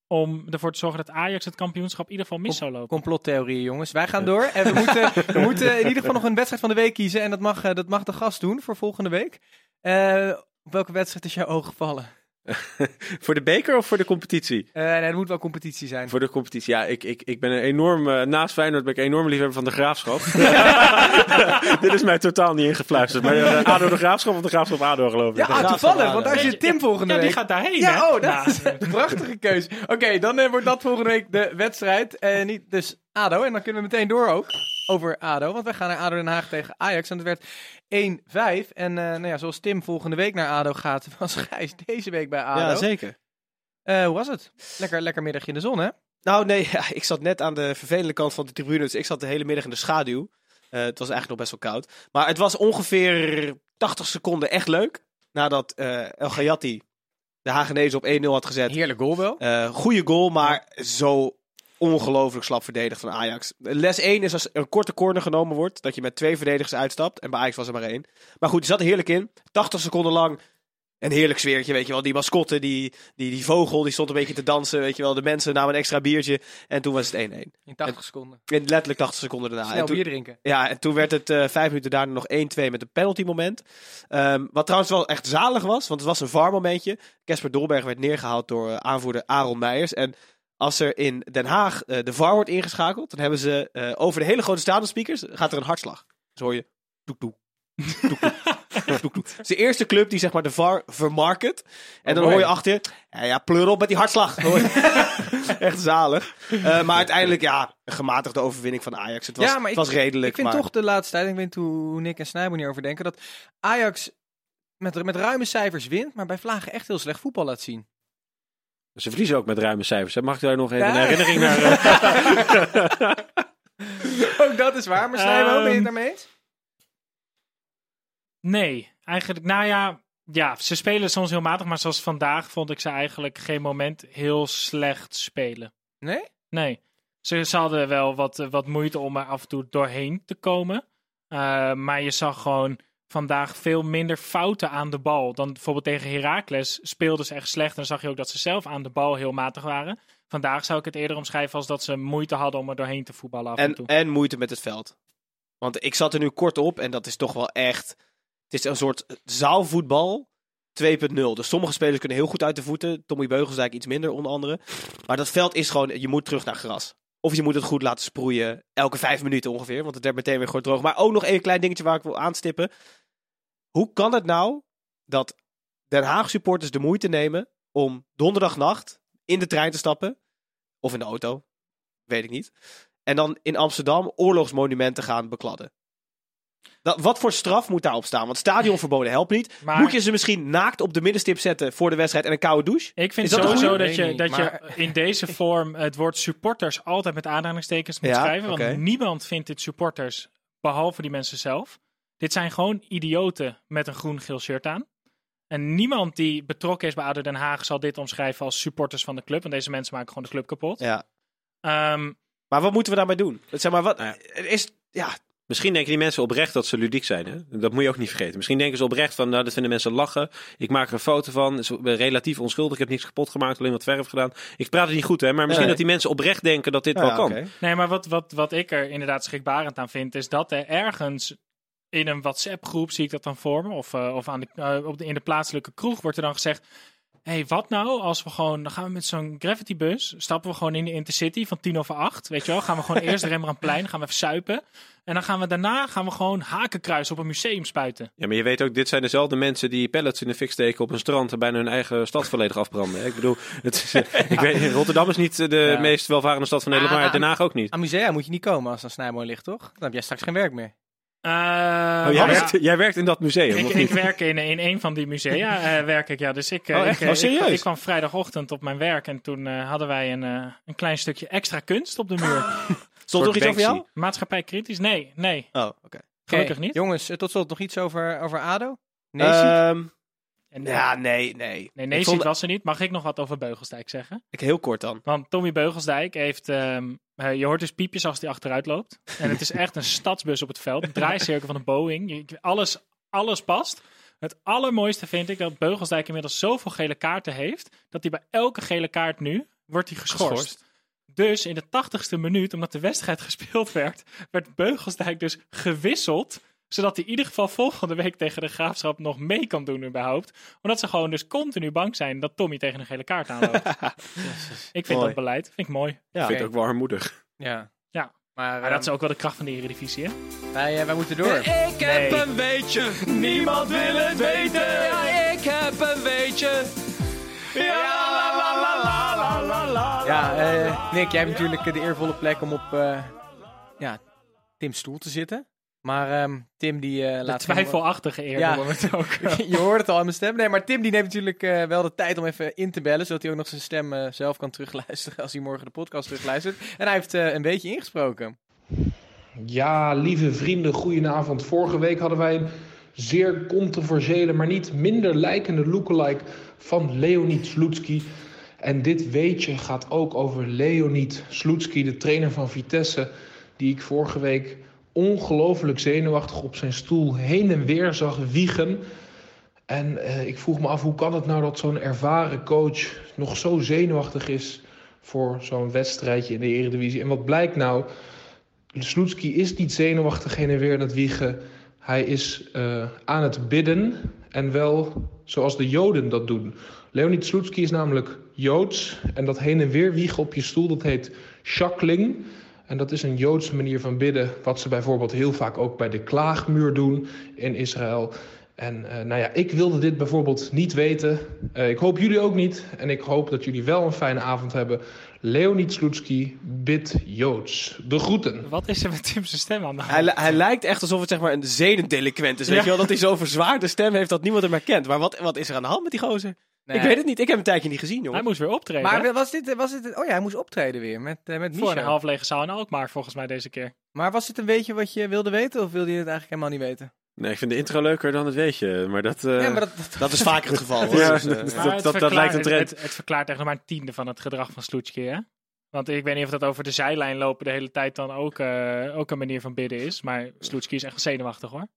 E: om ervoor te zorgen dat Ajax het kampioenschap in ieder geval mis zou lopen.
A: Complottheorieën, jongens. Wij gaan door. En we moeten, we moeten in ieder geval nog een wedstrijd van de week kiezen. En dat mag, eh, dat mag de gast doen voor volgende week. Eh, op welke wedstrijd is jouw oog gevallen?
D: Voor de beker of voor de competitie?
A: Eh, nee, het moet wel competitie zijn.
D: Voor de competitie. Ja, ik, ik, ik ben een enorm, eh, naast Feyenoord ben ik een enorm liefhebber van de graafschap. Dit is mij totaal niet ingefluisterd. Maar eh, ADO de graafschap of de graafschap ADO geloof ik.
A: Ja, ah, toevallig, want daar zit
E: je-
A: Tim volgende
E: Ja,
A: week.
E: die gaat daarheen,
A: Ja,
E: hè?
A: oh, dat is een prachtige keuze. Oké, dan wordt dat volgende week de wedstrijd. Niet dus ADO. En dan kunnen we meteen door ook over ADO. Want wij gaan naar ADO Den Haag tegen Ajax. En het werd 1-5. En eh, nou ja, zoals Tim volgende week naar ADO gaat, was Gijs deze week bij ADO.
C: Ja, zeker.
A: Eh, hoe was het? Lekker, lekker middagje in de zon, hè?
C: Nou nee, ja, ik zat net aan de vervelende kant van de tribune. Dus ik zat de hele middag in de schaduw. Eh, het was eigenlijk nog best wel koud. Maar het was ongeveer 80 seconden echt leuk. Nadat El Gayati de Hagenezen op 1-0 had gezet.
A: Heerlijk goal wel.
C: Goede goal, maar zo ongelooflijk slap verdedigd van Ajax. Les 1 is als een korte corner genomen wordt, dat je met twee verdedigers uitstapt. En bij Ajax was er maar één. Maar goed, die zat er heerlijk in. 80 seconden lang. Een heerlijk sfeertje, weet je wel. Die mascotte, die, die, die vogel, die stond een beetje te dansen, weet je wel. De mensen namen een extra biertje. En toen was het 1-1.
A: In 80 seconden.
C: En letterlijk 80 seconden daarna.
A: Snel
C: en toen,
A: bier drinken.
C: ja, en toen werd het eh, vijf minuten daarna nog 1-2 met een penalty moment. Ehm, wat trouwens wel echt zalig was, want het was een VAR momentje. Casper Dolberg werd neergehaald door eh, aanvoerder Aaron Meijers. En als er in Den Haag eh, de VAR wordt ingeschakeld, dan hebben ze eh, over de hele grote stadionspeakers gaat er een hartslag. Dus hoor je doek doek. Doek, doek. Doek, doek. Het is de eerste club die zeg maar de VAR vermarket. En dan
A: mooi.
C: hoor je achter, ja, ja pleur op met die hartslag. Je. Echt zalig. Eh, maar uiteindelijk, ja, een gematigde overwinning van Ajax. Het was,
A: Ja, maar
C: het was redelijk.
A: Ik vind
C: maar...
A: toch de laatste tijd, ik weet niet hoe Nick en Snijboer hierover denken, dat Ajax met, met ruime cijfers wint, maar bij Vlagen echt heel slecht voetbal laat zien.
D: Ze verliezen ook met ruime cijfers. hè. Mag ik daar nog even
A: Ja.
D: een herinnering naar... eh,
A: Ook dat is waar, maar Snijboer, ben je het
E: Ehm,
A: daarmee eens?
E: Nee, eigenlijk, nou ja, ja, ze spelen soms heel matig, maar zoals vandaag vond ik ze eigenlijk geen moment heel slecht spelen.
A: Nee?
E: Nee, ze, ze hadden wel wat, wat moeite om er af en toe doorheen te komen. Eh, maar je zag gewoon vandaag veel minder fouten aan de bal. Dan bijvoorbeeld tegen Heracles speelden ze echt slecht. En dan zag je ook dat ze zelf aan de bal heel matig waren. Vandaag zou ik het eerder omschrijven als dat ze moeite hadden om er doorheen te voetballen af en,
C: En,
E: toe.
C: en moeite met het veld. Want ik zat er nu kort op en dat is toch wel echt. Het is een soort zaalvoetbal 2.0. Dus sommige spelers kunnen heel goed uit de voeten. Tommy Beugelsdijk iets minder, onder andere. Maar dat veld is gewoon. Je moet terug naar gras. Of je moet het goed laten sproeien. Elke vijf minuten ongeveer. Want het werd meteen weer gewoon droog. Maar ook nog één klein dingetje waar ik wil aanstippen. Hoe kan het nou dat Den Haag supporters de moeite nemen om donderdagnacht in de trein te stappen? Of in de auto? Weet ik niet. En dan in Amsterdam oorlogsmonumenten gaan bekladden. Dat, wat voor straf moet daarop staan? Want stadionverboden helpt niet.
E: Maar-
C: Moet je ze misschien naakt op de middenstip zetten voor de wedstrijd en een koude douche?
E: Ik vind
C: Is dat een
E: sowieso dat, je, dat je in deze vorm het woord supporters altijd met aanhalingstekens moet
C: Ja,
E: schrijven. Want niemand vindt dit supporters, behalve die mensen zelf. Dit zijn gewoon idioten met een groen-geel shirt aan. En niemand die betrokken is bij ADO Den Haag zal dit omschrijven als supporters van de club. Want deze mensen maken gewoon de club kapot.
C: Ja.
E: Ehm,
C: Maar wat moeten we daarmee doen? Zeg maar, wat,
D: Nou
C: is, ja,
D: Misschien denken die mensen oprecht dat ze ludiek zijn. Hè? Dat moet je ook niet vergeten. Misschien denken ze oprecht van, nou, dat vinden mensen lachen. Ik maak er een foto van. Het is relatief onschuldig. Ik heb niks kapot gemaakt, alleen wat verf gedaan. Ik praat het niet goed, hè? Maar misschien
C: Nee.
D: dat die mensen oprecht denken dat dit
C: ja,
D: wel kan.
E: Nee, maar wat, wat, wat ik er inderdaad schrikbarend aan vind, is dat er ergens in een WhatsApp-groep, zie ik dat dan voor me, of, eh, of aan de, eh, op de, in de plaatselijke kroeg, wordt er dan gezegd: hé, hey, wat nou als we gewoon, dan gaan we met zo'n gravitybus, stappen we gewoon in de Intercity van tien over acht, weet je wel, gaan we gewoon eerst de Rembrandtplein, gaan we even suipen, en dan gaan we daarna gaan we gewoon hakenkruis op een museum spuiten.
D: Ja, maar je weet ook, dit zijn dezelfde mensen die pellets in de fik steken op een strand en bijna hun eigen stad volledig afbranden. hè. Ik bedoel, het is, eh, ik weet, Rotterdam is niet de
A: Ja.
D: meest welvarende stad van Nederland,
A: Ah,
D: maar Den Haag ook niet.
A: Aan musea moet je niet komen als er snijmooi ligt, toch? Dan heb jij straks geen werk meer.
E: Eh,
D: Oh, jij,
E: ja,
D: werkt, jij werkt in dat museum,
E: Ik,
D: of
E: ik
D: niet?
E: werk in, in een van die musea, eh, werk ik, ja. Dus ik, eh,
D: Oh,
E: ik,
D: Oh,
E: ik-
D: serieus?
E: Ik, kwam vrijdagochtend op mijn werk en toen eh, hadden wij een, eh, een klein stukje extra kunst op de muur.
C: Stond er nog iets over jou?
E: Maatschappij kritisch? Nee, nee.
C: Oh, oké.
E: Gelukkig niet.
A: Jongens, tot slot nog iets over, over ADO? Nee,
C: Ehm,
E: En,
C: ja, nee, nee.
E: nee,
C: ik
E: nee,
C: vond-
E: was er niet. Mag ik nog wat over Beugelsdijk zeggen?
C: ik, heel kort dan.
E: Want Tommy Beugelsdijk heeft... ehm, eh, je hoort dus piepjes als hij achteruit loopt. En het is echt een stadsbus op het veld. Een draaicirkel van een Boeing. Alles, alles past. Het allermooiste vind ik dat Beugelsdijk inmiddels zoveel gele kaarten heeft... dat hij bij elke gele kaart nu wordt hij geschorst.
C: Geschorst.
E: Dus in de tachtigste minuut, omdat de wedstrijd gespeeld werd... werd Beugelsdijk dus gewisseld zodat hij in ieder geval volgende week tegen de graafschap nog mee kan doen überhaupt. Omdat ze gewoon dus continu bang zijn dat Tommy tegen een gele kaart aanloopt. ik vind
C: Mooi.
E: dat beleid, vind ik mooi.
C: Ja.
D: Ik vind het ook wel armoedig.
A: Ja.
E: Ja.
A: Maar,
E: Maar dat
A: ehm,
E: is ook wel de kracht van de Eredivisie, hè?
A: wij, eh, wij moeten door.
D: Ik
E: heb
D: een weetje, niemand wil het weten. Ja, ik heb een weetje. Ja, la la la la la la la.
A: Ja, eh, Nick, jij hebt natuurlijk de eervolle plek om op eh, ja, Tim's stoel te zitten. Maar ehm, Tim die eh
E: De
A: laat...
E: twijfelachtige eer
A: Ja.
E: het ook.
A: je hoort het al aan mijn stem. Nee, maar Tim die neemt natuurlijk eh, wel de tijd om even in te bellen. Zodat hij ook nog zijn stem eh, zelf kan terugluisteren als hij morgen de podcast terugluistert. En hij heeft eh, een beetje ingesproken.
F: Ja, lieve vrienden, goedenavond. Vorige week hadden wij een zeer controversiële, maar niet minder lijkende lookalike van Leonid Slutski. En dit weetje gaat ook over Leonid Slutski, de trainer van Vitesse, die ik vorige week ongelooflijk zenuwachtig op zijn stoel heen en weer zag wiegen. En eh, ik vroeg me af, hoe kan het nou dat zo'n ervaren coach nog zo zenuwachtig is voor zo'n wedstrijdje in de Eredivisie? En wat blijkt nou? Sloetski is niet zenuwachtig heen en weer het wiegen. Hij is eh, aan het bidden. En wel zoals de Joden dat doen. Leonid Slutsky is namelijk Joods. En dat heen en weer wiegen op je stoel, dat heet shakling. En dat is een Joodse manier van bidden, wat ze bijvoorbeeld heel vaak ook bij de klaagmuur doen in Israël. En uh, nou ja, ik wilde dit bijvoorbeeld niet weten. Uh, ik hoop jullie ook niet. En ik hoop dat jullie wel een fijne avond hebben. Leonid Slutsky, bid Joods. De groeten.
E: Wat is er met Tim's stem aan de hand?
C: Hij, hij lijkt echt alsof het zeg maar een zedendelinquent is. Weet
E: Ja.
C: je wel? Dat hij zo'n verzwaarde stem heeft dat niemand hem herkent. Maar wat, wat is er aan de hand met die gozer? Ik weet het niet. Ik heb hem een tijdje niet gezien,
E: Hij
C: jongen.
E: moest weer optreden.
A: Maar was dit, was dit... Oh ja, hij moest optreden weer met, eh met
E: voor een half lege zaal in Alkmaar volgens mij deze keer.
A: Maar was dit een beetje wat je wilde weten of wilde je het eigenlijk helemaal niet weten?
D: Nee, ik vind de intro leuker dan het weetje. Maar dat... eh,
A: ja, maar dat, dat,
C: Dat is vaker het geval. Hoor.
D: Ja,
C: Dus, eh,
D: dat-
E: Maar
D: dat-
E: het
D: dat
E: verklaart-
D: lijkt een trend.
E: Het, het verklaart echt nog maar een tiende van het gedrag van Sloetski, hè? Want ik weet niet of dat over de zijlijn lopen de hele tijd dan ook, eh, ook een manier van bidden is. Maar Sloetski is echt zenuwachtig, hoor.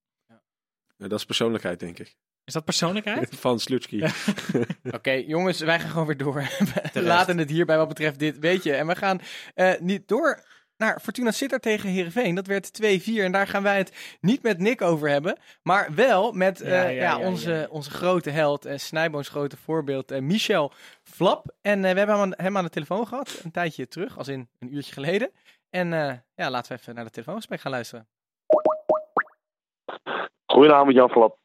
D: dat is persoonlijkheid, denk ik.
E: Is dat persoonlijkheid?
D: Van Slutsky.
A: Oké, jongens, wij gaan gewoon weer door. We laten het hierbij wat betreft dit weet je. En we gaan eh, niet door naar Fortuna Sittard tegen Heerenveen. Dat werd 2-4 en daar gaan wij het niet met Nick over hebben. Maar wel met eh,
E: Ja,
A: ja,
E: ja, ja,
A: onze,
E: ja.
A: onze grote held en Snijboons grote voorbeeld eh, Michel Flap. En eh, we hebben hem aan, hem aan de telefoon gehad een tijdje terug, als in een uurtje geleden. En eh, ja, laten we even naar de telefoongesprek gaan luisteren.
G: Goedenavond Jan Flap.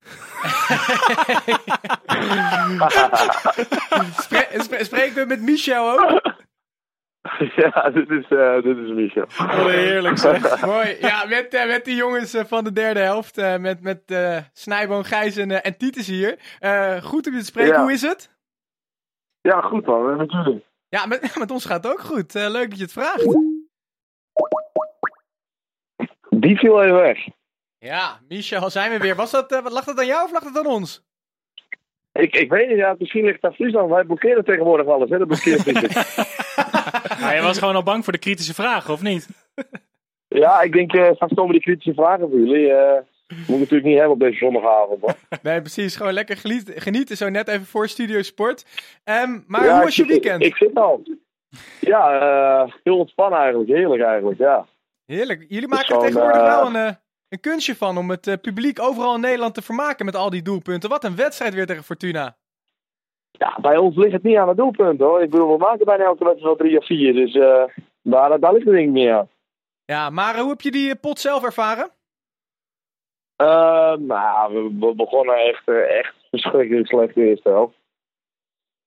A: Spre spre- spreken we met Michel ook?
G: ja, dit is, eh, dit is Michel.
E: Wat heerlijk zeg.
A: Mooi. Ja, met, eh, met die jongens eh, van de derde helft. met met Snijboon, Gijs en, en Titus hier. Goed om je te spreken.
G: Ja.
A: Hoe is het?
G: Ja, goed man, met jullie.
A: Ja, met, met ons gaat het ook goed. Leuk dat je het vraagt.
G: Die viel even weg.
A: Ja, Michel, zijn we weer. Was dat, wat lag dat aan jou of lag dat aan ons?
G: Ik, ik weet niet, ja, misschien ligt aan Friesland. Wij blokkeren tegenwoordig alles, hè, de blokkeervrienden.
E: Maar je was gewoon al bang voor de kritische vragen, of niet?
G: ja, ik denk, eh straks komen die kritische vragen voor jullie. eh moet ik natuurlijk niet hebben op deze zondagavond. Hoor.
A: Nee, precies. Gewoon lekker geniet- genieten. Zo net even voor Studio Sport. Ehm, maar
G: Ja,
A: hoe was je weekend?
G: Ik, ik zit al. Ja, eh, heel ontspannen eigenlijk. Heerlijk eigenlijk, ja.
A: Heerlijk. Jullie maken
G: gewoon,
A: tegenwoordig wel een, eh, een kunstje van om het eh, publiek overal in Nederland te vermaken met al die doelpunten. Wat een wedstrijd weer tegen Fortuna.
G: Ja, bij ons ligt het niet aan het doelpunt hoor. Ik bedoel, we maken bijna elke wedstrijd wel drie of vier. Dus eh daar, daar ligt het ding niet aan.
A: Ja, maar hoe heb je die eh, pot zelf ervaren?
G: Uh, nou, we, we begonnen echt, echt verschrikkelijk slecht de eerste helft.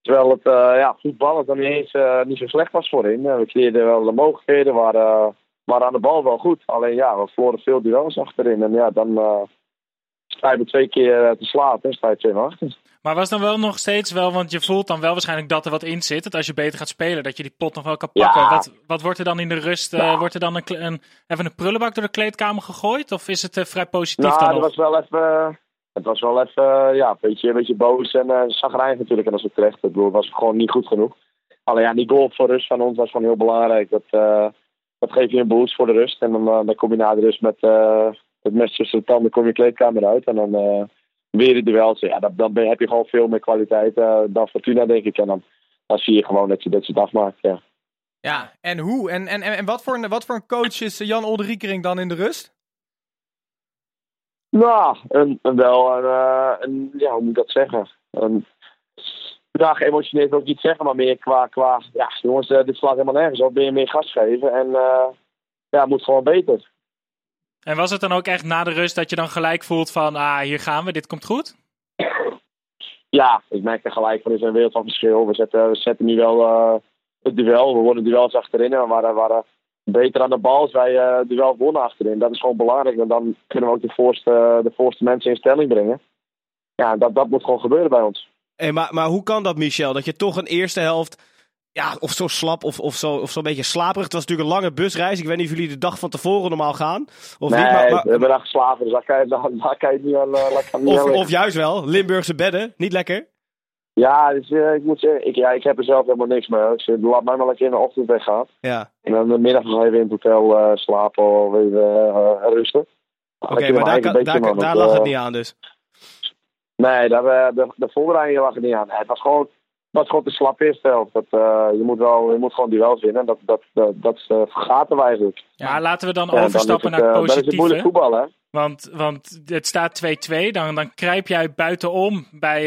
G: Terwijl het uh, ja, voetballen dan niet eens uh, niet zo slecht was voorin. Uh, we creëerden wel de mogelijkheden, waren, waren aan de bal wel goed. Alleen ja, we verloren veel duels achterin. En ja, dan uh, sta je twee keer te slapen en sta je twee achter.
E: Maar was dan wel nog steeds wel, want je voelt dan wel waarschijnlijk dat er wat in zit. Dat als je beter gaat spelen, dat je die pot nog wel kan pakken.
G: Ja.
E: Wat, wat wordt er dan in de rust? eh, wordt er dan een, even een prullenbak door de kleedkamer gegooid? Of is het vrij positief
G: Nou,
E: dan
G: het
E: nog?
G: was wel even, het was wel even ja, een, beetje, een beetje boos en uh, zagrijnig natuurlijk. En dat is ook terecht. Ik bedoel, het was gewoon niet goed genoeg. Alleen ja, die goal voor rust van ons was gewoon heel belangrijk. Dat, dat geeft je een boost voor de rust. En dan, eh, dan kom je na de rust met het mes tussen de tanden kom je kleedkamer uit. En dan eh, weer de duels. Ja, dan, dan heb je gewoon veel meer kwaliteit eh, dan Fortuna, denk ik. En dan, dan zie je gewoon dat je, dat je het afmaakt, ja.
A: Ja, en hoe? En, en, en wat, voor een, wat voor een coach is Jan Olderikering dan in de rust?
G: Nou, een, een wel een, een, ja, hoe moet ik dat zeggen? Een, ja, geëmotioneerd wil ik niet zeggen, maar meer qua, qua ja, jongens, eh, dit slaat helemaal nergens op. Ben je meer gas geven en eh, ja, het moet gewoon beter.
E: En was het dan ook echt na de rust dat je dan gelijk voelt van, ah, hier gaan we, dit komt goed?
G: Ja, ik merk er gelijk van, er is een wereld van verschil. We zetten, we zetten nu wel eh, het duel, we wonnen duels achterin en we waren, waren beter aan de bal als wij het duel wonnen achterin. Dat is gewoon belangrijk, want dan kunnen we ook de voorste, de voorste mensen in stelling brengen. Ja, dat, dat moet gewoon gebeuren bij ons.
C: Hey, maar, maar hoe kan dat, Michel? Dat je toch een eerste helft. Ja, of zo slap of, of zo of zo'n beetje slaperig. Het was natuurlijk een lange busreis. Ik weet niet of jullie de dag van tevoren normaal gaan. Of
G: nee,
C: niet, maar, maar-
G: we hebben daar geslapen, dus daar kan je, daar, kan je het niet aan, uh, aan
C: of, of juist wel. Limburgse bedden. Niet lekker.
G: Ja, dus, eh, ik moet zeggen, ik, ja, ik heb er zelf helemaal niks mee. zeg, laat mij maar lekker in de ochtend weggaan.
C: Ja.
G: En dan de middag nog even in het hotel eh, slapen of even eh, rusten.
C: Oké, maar daar, kan- daar, daar lag het niet aan dus.
G: Nee, daar, eh, de, de voorbereiding lag niet aan. Nee, het was gewoon, was gewoon te slap eerste helft. Dat, eh, je, moet wel, je moet gewoon duels winnen. Dat, dat, dat, dat eh, vergaten we eigenlijk.
E: Maar laten we dan
G: Ja, dan
E: overstappen
G: is het,
E: naar het
G: Dan is het moeilijk
E: positieve.
G: voetballen, hè?
E: Want, want het staat 2-2. Dan, dan kruip jij buitenom bij,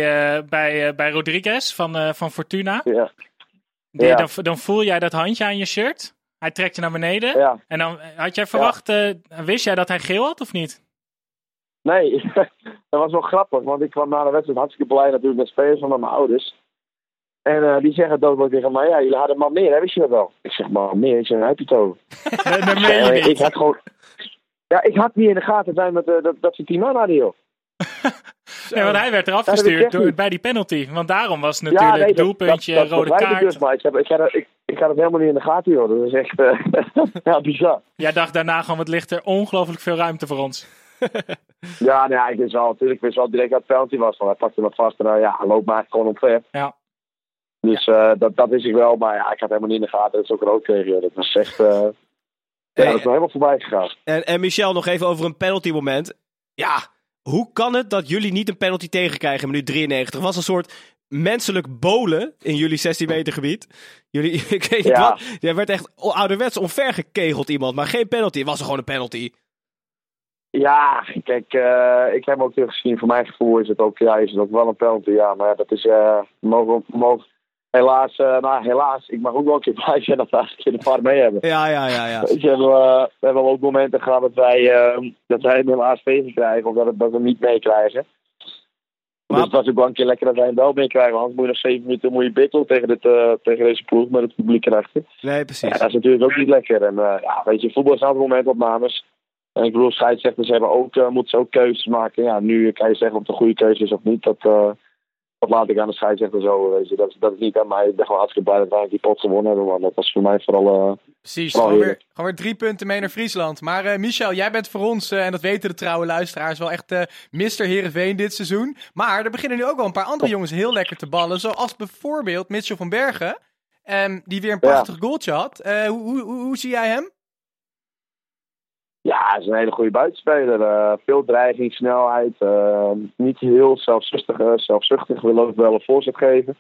E: bij, bij Rodriguez van, van Fortuna.
G: Ja.
E: Die-
G: Ja.
E: dan, dan voel jij dat handje aan je shirt. Hij trekt je naar beneden.
G: ja.
E: En dan had jij verwacht, wist jij dat hij geel had of niet?
G: Nee, dat was wel grappig, want ik kwam na de wedstrijd hartstikke blij natuurlijk met spelers van mijn ouders. En eh, die zeggen doodelijk tegen mij, ja, jullie hadden maar meer, hè, wist je dat wel? Ik zeg, maar meer? Ik zeg, heb je het over?
E: Nee, dat meen je niet.
G: ik had gewoon... Ja, ik had niet in de gaten zijn met, eh, dat, dat ze tien man hadden, joh.
E: Nee, want hij werd eraf gestuurd door, bij die penalty. Want daarom was het natuurlijk
G: nee, dat-
E: doelpuntje,
G: dat,
E: rode kaart.
G: Dus, maar ik, heb, ik, had, het- ik, ik had het helemaal niet in de gaten, joh. Dat is echt eh, ja, bizar.
E: Jij dacht daarna gewoon, wat ligt er ongelooflijk veel ruimte voor ons.
G: Ja, nee, ik wist wel, natuurlijk, ik wist wel direct dat het penalty was. Want hij pakte me vast en uh, ja, hij loopt maar gewoon omver.
E: Ja.
G: Dus eh, dat, dat wist ik wel, maar ja, ik had helemaal niet in de gaten dat ze ook rood joh. Dat was echt... eh, ja, dat is wel helemaal voorbij gegaan.
C: En, en Michel, nog even over een penalty moment. Ja, hoe kan het dat jullie niet een penalty tegenkrijgen in minuut 93? Het was een soort menselijk bolen in jullie 16 meter gebied. Jullie, ik weet niet
G: Ja.
C: wat. Jij werd echt ouderwets omvergekegeld iemand, maar geen penalty. Het was er gewoon een penalty.
G: Ja, kijk, eh, ik heb hem ook teruggezien. Voor mijn gevoel is het ook, ja, is het ook wel een penalty. Ja, maar ja, dat is, eh mogen, mogen, helaas, eh, nou helaas, ik mag ook wel een keer blij zijn dat we een keer de VAR mee hebben.
C: Ja, ja, ja, ja.
G: Weet je, we, hebben, we hebben ook momenten gehad dat wij, dat wij hem helaas tegenkrijgen of dat, het, dat we hem niet meekrijgen.
C: Maar-
G: Dus het was ook wel een keer lekker dat wij hem wel meekrijgen. want Anders moet je nog zeven minuten moet je bikkelen tegen, dit, tegen deze ploeg met het publiek erachter.
C: Nee,
G: Ja,
C: precies.
G: dat is natuurlijk ook niet lekker. En ja, weet je, voetbal is altijd momentopnames. En ik bedoel, scheidsrechters hebben ook, eh, moeten ze ook keuzes maken. Ja, nu kan je zeggen of het een goede keuze is of niet. Dat, eh, dat laat ik aan de scheidsrechters over. Weet je. Dat, is- dat is niet aan mij. Ik ben gewoon hartstikke blij dat wij die pot gewonnen hebben. Want dat was voor mij vooral... eh,
A: Precies, gewoon weer, gewoon weer drie punten mee naar Friesland. Maar Michel, jij bent voor ons, en dat weten de trouwe luisteraars, wel echt eh Mr. Heerenveen dit seizoen. Maar er beginnen nu ook wel een paar andere jongens heel lekker te ballen. Zoals bijvoorbeeld Mitchell van Bergen, ehm, die weer een
G: Ja.
A: prachtig goaltje had. Hoe, hoe, hoe, hoe zie jij hem?
G: Ja, hij is een hele goede buitenspeler. Eh, veel dreiging, snelheid. eh, niet heel zelfzuchtig, eh, zelfzuchtig. Wil ook wel een voorzet geven.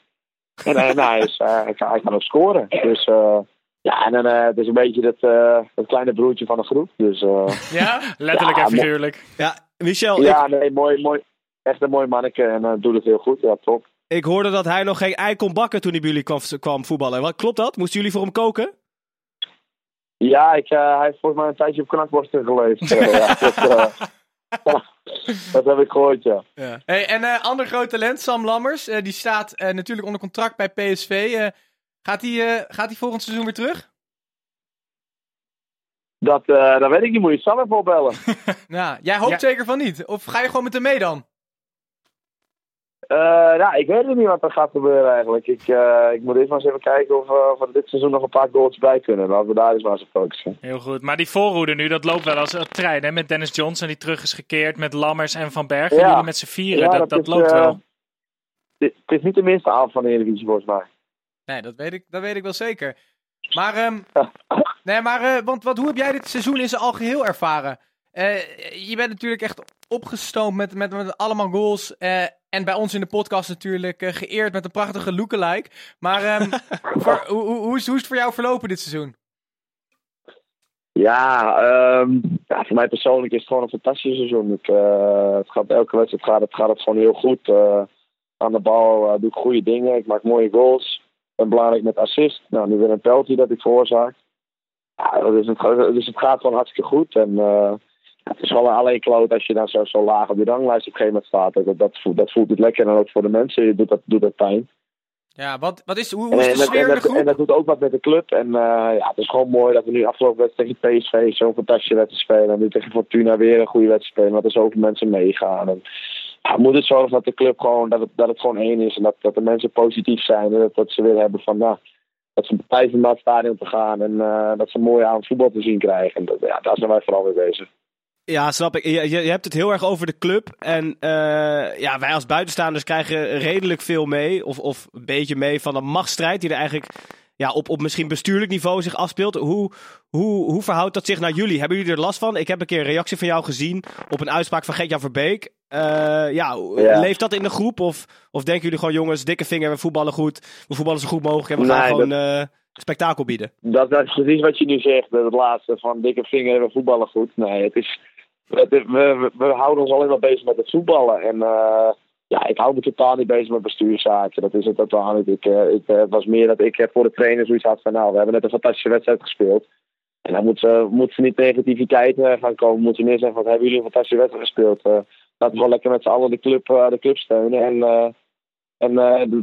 G: En, en hij, is, eh, hij, kan, hij kan ook scoren. Dus... eh, ja, en dan, eh, het is een beetje dat, eh, dat kleine broertje van de groep. Dus eh,
A: Ja?
E: Letterlijk
G: Ja,
E: en figuurlijk.
C: Ja, Michel, ik,
G: Ja, nee, mooi, mooi. Echt een mooi manneke en uh, doet het heel goed. Ja, top.
C: ik hoorde dat hij nog geen ei kon bakken toen hij bij jullie kwam, kwam voetballen. Wat, klopt dat? Moesten jullie voor hem koken?
G: Ja, ik, eh, hij heeft volgens mij een tijdje op knakworsten geleefd. Eh, ja, dat, eh, dat heb ik gehoord, ja.
A: Hey, en eh ander groot talent, Sam Lammers, eh, die staat eh, natuurlijk onder contract bij PSV. Eh, gaat hij eh, gaat hij volgend seizoen weer terug?
G: Dat, eh, dat weet ik niet, moet je Sam even opbellen.
A: Ja, jij hoopt
E: Ja.
A: zeker van niet. Of ga je gewoon met hem mee dan?
G: Eh, ja, ik weet niet wat er gaat gebeuren eigenlijk. Ik, eh, ik moet eerst maar eens even kijken of, eh, of er dit seizoen nog een paar goals bij kunnen. Laten we daar eens maar eens op focussen.
E: Heel goed. Maar die voorhoede nu, dat loopt wel als een trein. Hè? Met Dennis Johnson die terug is gekeerd. Met Lammers en Van Bergen.
G: Ja.
E: Jullie met z'n vieren.
G: Ja,
E: dat,
G: dat
E: dat
G: is,
E: loopt wel.
G: Dit- Het is niet de minste avond van de Eredivisie volgens mij.
A: Nee, dat weet ik, dat weet ik wel zeker. Maar, ehm, nee, maar eh, want wat, hoe heb jij dit seizoen in zijn algeheel ervaren? Eh, je bent natuurlijk echt opgestoomd met, met, met allemaal goals. eh, en bij ons in de podcast natuurlijk eh, geëerd met een prachtige lookalike. Maar ehm, voor, hoe, hoe, hoe, is, hoe is het voor jou verlopen dit seizoen?
G: Ja, ehm, ja, voor mij persoonlijk is het gewoon een fantastisch seizoen. Ik, eh, het gaat elke wedstrijd gaat het, gaat het gewoon heel goed. Aan de bal doe ik goede dingen. Ik maak mooie goals. Ben belangrijk met assist. Nou, nu weer een penalty dat ik veroorzaak. Ja, dus het, dus het gaat gewoon hartstikke goed. En het is wel alleen kloot als je dan zo, zo laag op de ranglijst op een gegeven moment staat. Dat, dat, voelt, dat voelt niet lekker. En ook voor de mensen doet dat, doet dat pijn.
A: Ja, wat, wat is, hoe, hoe is de sfeer
G: en, dat, en dat doet ook wat met de club. En eh, ja, het is gewoon mooi dat we nu afgelopen wedstrijd tegen PSV zo'n fantastische wedstrijd spelen. En nu tegen Fortuna weer een goede wedstrijd spelen. Dat er zoveel mensen meegaan. En, ja, we moeten zorgen dat de club gewoon, dat het, dat het gewoon één is. En dat, dat de mensen positief zijn. En dat, dat ze weer hebben van, nou, dat ze tijd om naar het stadion te gaan. En eh, dat ze mooi aan voetbal te zien krijgen. En dat, ja, daar zijn wij vooral mee bezig.
C: Ja, snap ik. Je, je, hebt het heel erg over de club. En eh, ja, wij als buitenstaanders krijgen redelijk veel mee. Of, of een beetje mee van de machtsstrijd die er eigenlijk ja, op, op misschien bestuurlijk niveau zich afspeelt. Hoe, hoe, hoe verhoudt dat zich naar jullie? Hebben jullie er last van? Ik heb een keer een reactie van jou gezien op een uitspraak van Gert-Jan Verbeek. Eh, ja,
G: Ja.
C: leeft dat in de groep? Of, of denken jullie gewoon, jongens, dikke vinger, we voetballen goed. We voetballen zo goed mogelijk en we gaan
G: Nee,
C: gewoon eh, spektakel bieden.
G: Dat, dat is precies wat je nu zegt. Dat het laatste van dikke vinger, we voetballen goed. Nee, het is, we, we, houden ons alleen maar bezig met het voetballen. En eh, ja, ik hou me totaal niet bezig met bestuurszaken. Dat is het totaal niet. Ik, eh, ik, eh, was meer dat ik voor de trainer zoiets had van... Nou, we hebben net een fantastische wedstrijd gespeeld. En dan moet ze, moet ze niet negativiteit gaan komen. Moet ze meer zeggen, wat hebben jullie een fantastische wedstrijd gespeeld. Laten we gewoon lekker met z'n allen de club, de club steunen. En, en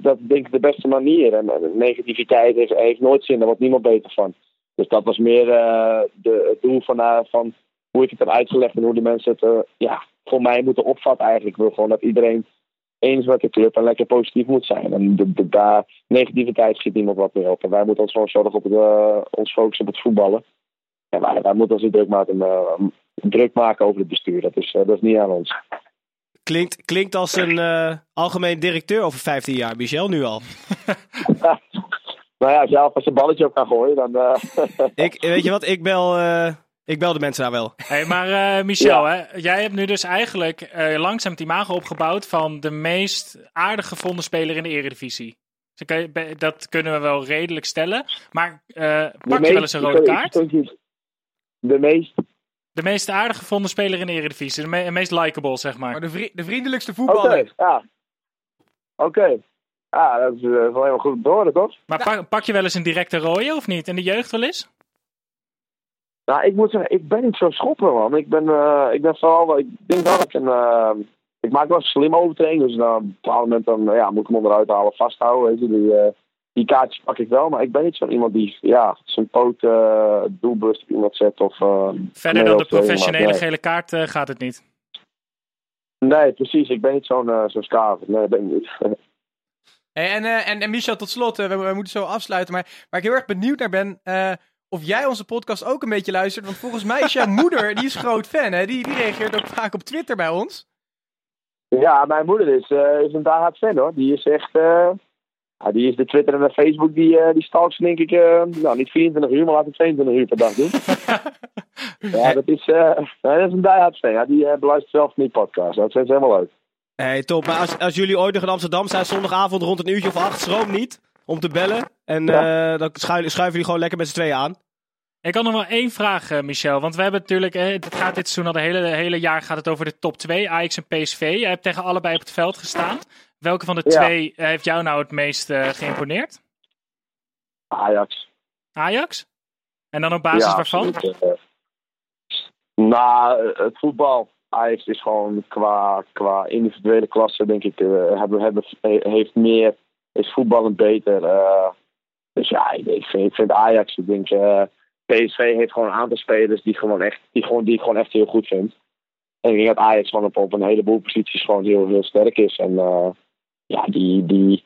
G: dat is denk ik de beste manier. En negativiteit heeft, nooit zin. Daar wordt niemand beter van. Dus dat was meer de, het doel van, van hoe ik het heb uitgelegd en hoe de mensen het eh, ja, voor mij moeten opvatten eigenlijk. Ik wil gewoon dat iedereen eens met de club en lekker positief moet zijn. En de, de, daar negativiteit schiet niemand wat meer op. En wij moeten ons gewoon zorgen op het, eh, ons focussen op het voetballen. En wij, wij moeten ons druk maken, eh, druk maken over het bestuur. Dat is, dat is niet aan ons.
C: Klinkt, klinkt als een algemeen directeur over 15 jaar, Michel, nu al.
G: nou ja, als je alvast een balletje op kan gooien, dan...
C: Ik, weet je wat, ik bel, ik bel de mensen daar wel.
E: Hey, maar eh, Michel, hè, jij hebt nu dus eigenlijk eh, langzaam het imago opgebouwd van de meest aardig gevonden speler in de Eredivisie. Dus kan je- dat kunnen we wel redelijk stellen. Maar eh,
G: de
E: pak je wel eens een rode kaart?
G: De meest...
E: De meest aardig gevonden speler in de Eredivisie. De me- meest likable, zeg maar.
A: Maar de, vri- de vriendelijkste
G: Oké,
A: voetballer.
G: ja. Oké. Ja, dat is wel helemaal goed te horen, toch?
E: Maar pak, pak je wel eens een directe rode of niet? In de jeugd wel eens?
G: Nou, ik moet zeggen, ik ben niet zo schopper, man. Ik ben, eh, ik ben vooral, ik denk wel dat ik een, eh, ik maak wel een slim overtreding. Dus dan, op een bepaald moment dan, ja, moet ik hem onderuit halen, vasthouden, weet je. Die, eh, die kaartjes pak ik wel, maar ik ben niet zo iemand die, ja, zijn poot doelbewust op iemand zet of... eh,
E: Verder dan de
G: zo, maar
E: professionele
G: nee.
E: gele kaart gaat het niet.
G: Nee, precies. Ik ben niet zo'n zo'n skaver. Nee, dat ben ik niet.
A: Hey, en, eh, en, en Michel, tot slot, we, we moeten zo afsluiten. Maar waar ik heel erg benieuwd naar ben, eh, of jij onze podcast ook een beetje luistert. Want volgens mij is jouw moeder, die is groot fan, hè? Die, die reageert ook vaak op Twitter bij ons.
G: Ja, mijn moeder is, eh, is een diehard fan hoor. Die is echt. eh, ja, die is de Twitter en de Facebook, die, eh die stalkt ze denk ik. eh, nou, niet 24 uur, maar laten we 22 uur per dag doen. ja, dat is, eh, dat is een diehard fan. Ja, die beluistert zelf niet podcast. Dat vindt ze helemaal leuk.
C: Hey, top. Maar als, als jullie ooit nog in Amsterdam zijn, zondagavond rond een uurtje of acht, schroom niet om te bellen. En eh, dan schuiven, schuiven jullie gewoon lekker met z'n tweeën aan.
E: Ik had nog wel één vraag, eh, Michel. Want we hebben natuurlijk, eh, het gaat dit seizoen al de hele, hele jaar gaat het over de top 2, Ajax en PSV. Jij hebt tegen allebei op het veld gestaan. Welke van de
G: Ja.
E: twee heeft jou nou het meest eh, geïmponeerd?
G: Ajax.
E: Ajax? En dan op basis
G: ja,
E: waarvan?
G: nou, het voetbal. Ajax is gewoon qua, qua individuele klasse, denk ik, eh, hebben, hebben, heeft meer, is voetballend beter. eh. dus ja, ik, ik vind, ik vind Ajax, ik denk, eh, PSV heeft gewoon een aantal spelers die, gewoon echt, die, gewoon, die ik gewoon echt heel goed vind. En ik denk dat Ajax gewoon op, op een heleboel posities gewoon heel, heel sterk is. En eh, ja, die, die,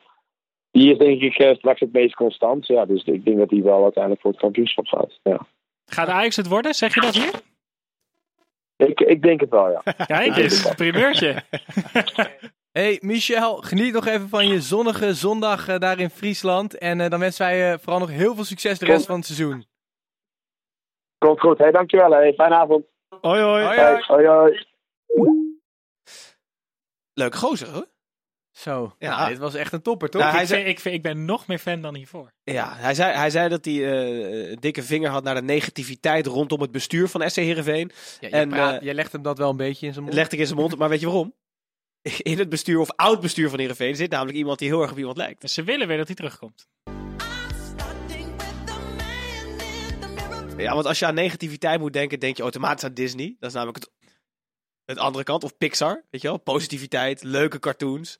G: die is denk ik straks het meest constant. Ja, dus ik denk dat die wel uiteindelijk voor het kampioenschap gaat. Ja.
E: Gaat Ajax het worden? Zeg je dat hier?
G: Ik, ik denk het wel, ja.
E: Kijk eens, primeurtje.
A: Hey Michel, geniet nog even van je zonnige zondag eh, daar in Friesland. En eh, dan wensen wij je vooral nog heel veel succes de rest van het seizoen.
G: Komt goed. Hey, dankjewel. Hey. Fijne avond.
C: Hoi hoi.
A: Hoi, hoi.
G: hoi, hoi.
C: Leuke gozer hoor.
A: Zo,
C: Ja.
A: nou, dit was echt een topper, toch?
C: Hij
E: ik,
C: zei-
E: ik, vind, ik ben nog meer fan dan hiervoor.
C: Ja, hij zei, hij zei dat hij eh, een dikke vinger had naar de negativiteit rondom het bestuur van SC Heerenveen.
A: Ja,
C: en,
A: en, praat,
C: eh,
A: jij legt hem dat wel een beetje in zijn mond.
C: legde ik in zijn mond, maar weet je waarom? In het bestuur of oud bestuur van Heerenveen zit namelijk iemand die heel erg op iemand lijkt.
E: Dus ze willen weer dat hij terugkomt.
C: Ja, want als je aan negativiteit moet denken, denk je automatisch aan Disney. Dat is namelijk het, het andere kant. Of Pixar, weet je wel. Positiviteit, leuke cartoons.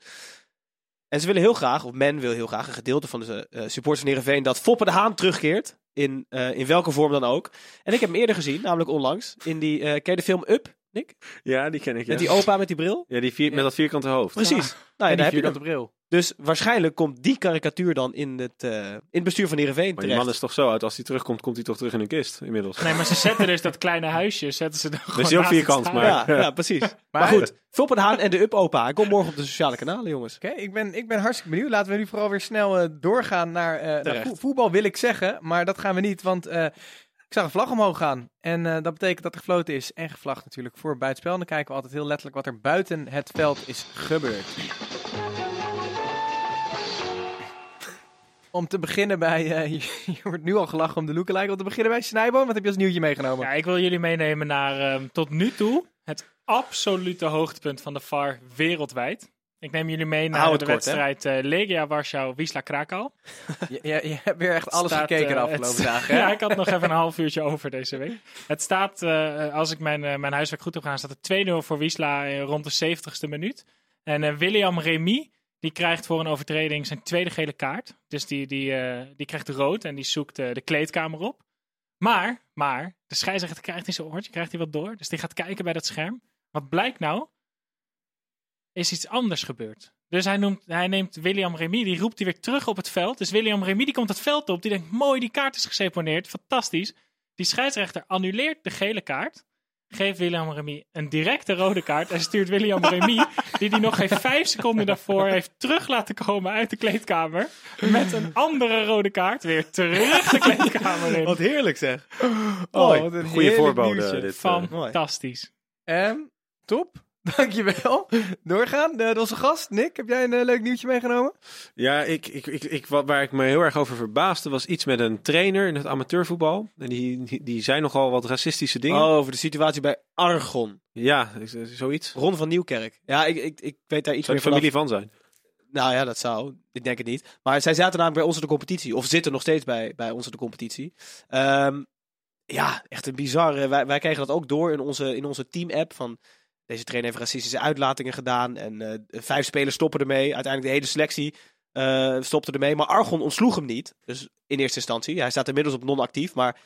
C: En ze willen heel graag, of men wil heel graag, een gedeelte van de eh supporters van Heerenveen... dat Foppe de Haan terugkeert, in, eh, in welke vorm dan ook. En ik heb hem eerder gezien, namelijk onlangs, in die, eh ken je de film Up, Nick?
D: Ja, die ken ik. Ja,
C: Met die opa met die bril?
D: ja die vier, met dat vierkante hoofd.
C: Precies. Nou ja,
A: en die
C: daar heb je
A: bril.
C: Dus waarschijnlijk komt die karikatuur dan in het, eh, in het bestuur van Heerenveen
D: Maar die man is toch zo oud, als hij terugkomt, komt hij toch terug in een kist inmiddels.
E: Nee, maar ze zetten dus dat kleine huisje, zetten ze er gewoon
D: is ook
E: naast het
D: vierkant, maar-
C: Ja, ja, precies. Maar,
A: Maar-
C: goed, Foppe de Haan en de Up-opa. Hij komt morgen op de sociale kanalen, jongens.
A: Oké, ik, ben, ik ben hartstikke benieuwd. Laten we nu vooral weer snel eh, doorgaan naar, eh, naar
C: Terecht.
A: vo- voetbal, wil ik zeggen. Maar dat gaan we niet, want eh, ik zag een vlag omhoog gaan. En eh, dat betekent dat er gefloten is en gevlagd natuurlijk voor buitenspel. En dan kijken we altijd heel letterlijk wat er buiten het veld is gebeurd. Om te beginnen bij, eh, je, je wordt nu al gelachen om de lookalike. Om te beginnen bij Snijboom, wat heb je als nieuwtje meegenomen?
E: Ja, ik wil jullie meenemen naar ehm, tot nu toe het absolute hoogtepunt van de VAR wereldwijd. Ik neem jullie mee naar de
C: kort,
E: wedstrijd eh, Legia Warschau, Wisla Krakau.
A: Je, je, je hebt weer echt alles
E: Staat,
A: gekeken de
E: eh,
A: afgelopen
E: het-
A: dagen. hè?
E: Ja, ik had nog even een half uurtje over deze week. Het staat, eh, als ik mijn, mijn huiswerk goed heb gedaan, staat het 2-0 voor Wisla rond de 70ste minuut. En William Remy, die krijgt voor een overtreding zijn tweede gele kaart. Dus die, die, die krijgt rood en die zoekt de kleedkamer op. Maar, maar, de scheidsrechter krijgt in zijn oortje, krijgt hij wat door. Dus die gaat kijken bij dat scherm. Wat blijkt nou? Is iets anders gebeurd. Dus hij, noemt, hij neemt William Remy, die roept hij weer terug op het veld. Dus William Remy die komt het veld op. Die denkt, mooi, die kaart is geseponeerd. Fantastisch. Die scheidsrechter annuleert de gele kaart. Geeft William Remy een directe rode kaart. En stuurt William Remy, die die nog geen vijf seconden daarvoor heeft terug laten komen uit de kleedkamer. Met een andere rode kaart weer terug de kleedkamer in.
C: Wat heerlijk zeg.
A: Oh, wat een
D: Goede voorbode. Dit, eh.
E: Fantastisch.
A: Ehm, top. Dankjewel. Doorgaan. Eh, onze gast, Nick, heb jij een eh, leuk nieuwtje meegenomen?
D: Ja, ik, ik, ik, ik, wat, waar ik me heel erg over verbaasde was iets met een trainer in het amateurvoetbal. En die, die, die zei nogal wat racistische dingen.
C: Oh, over de situatie bij Argon.
D: Ja, is zoiets.
C: Ron van Nieuwkerk. Ja, ik, ik, ik weet daar iets
D: Zou
C: meer van.
D: familie van zijn.
C: Nou ja, dat zou. Ik denk het niet. Maar zij zaten namelijk bij ons in de competitie. Of zitten nog steeds bij, bij ons in de competitie. Ehm, ja, echt een bizarre. Wij, wij kregen dat ook door in onze, in onze team-app. Van deze trainer heeft racistische uitlatingen gedaan. En eh, vijf spelers stoppen ermee. Uiteindelijk de hele selectie eh, stopte ermee. Maar Argon ontsloeg hem niet. Dus in eerste instantie. Hij staat inmiddels op non-actief. Maar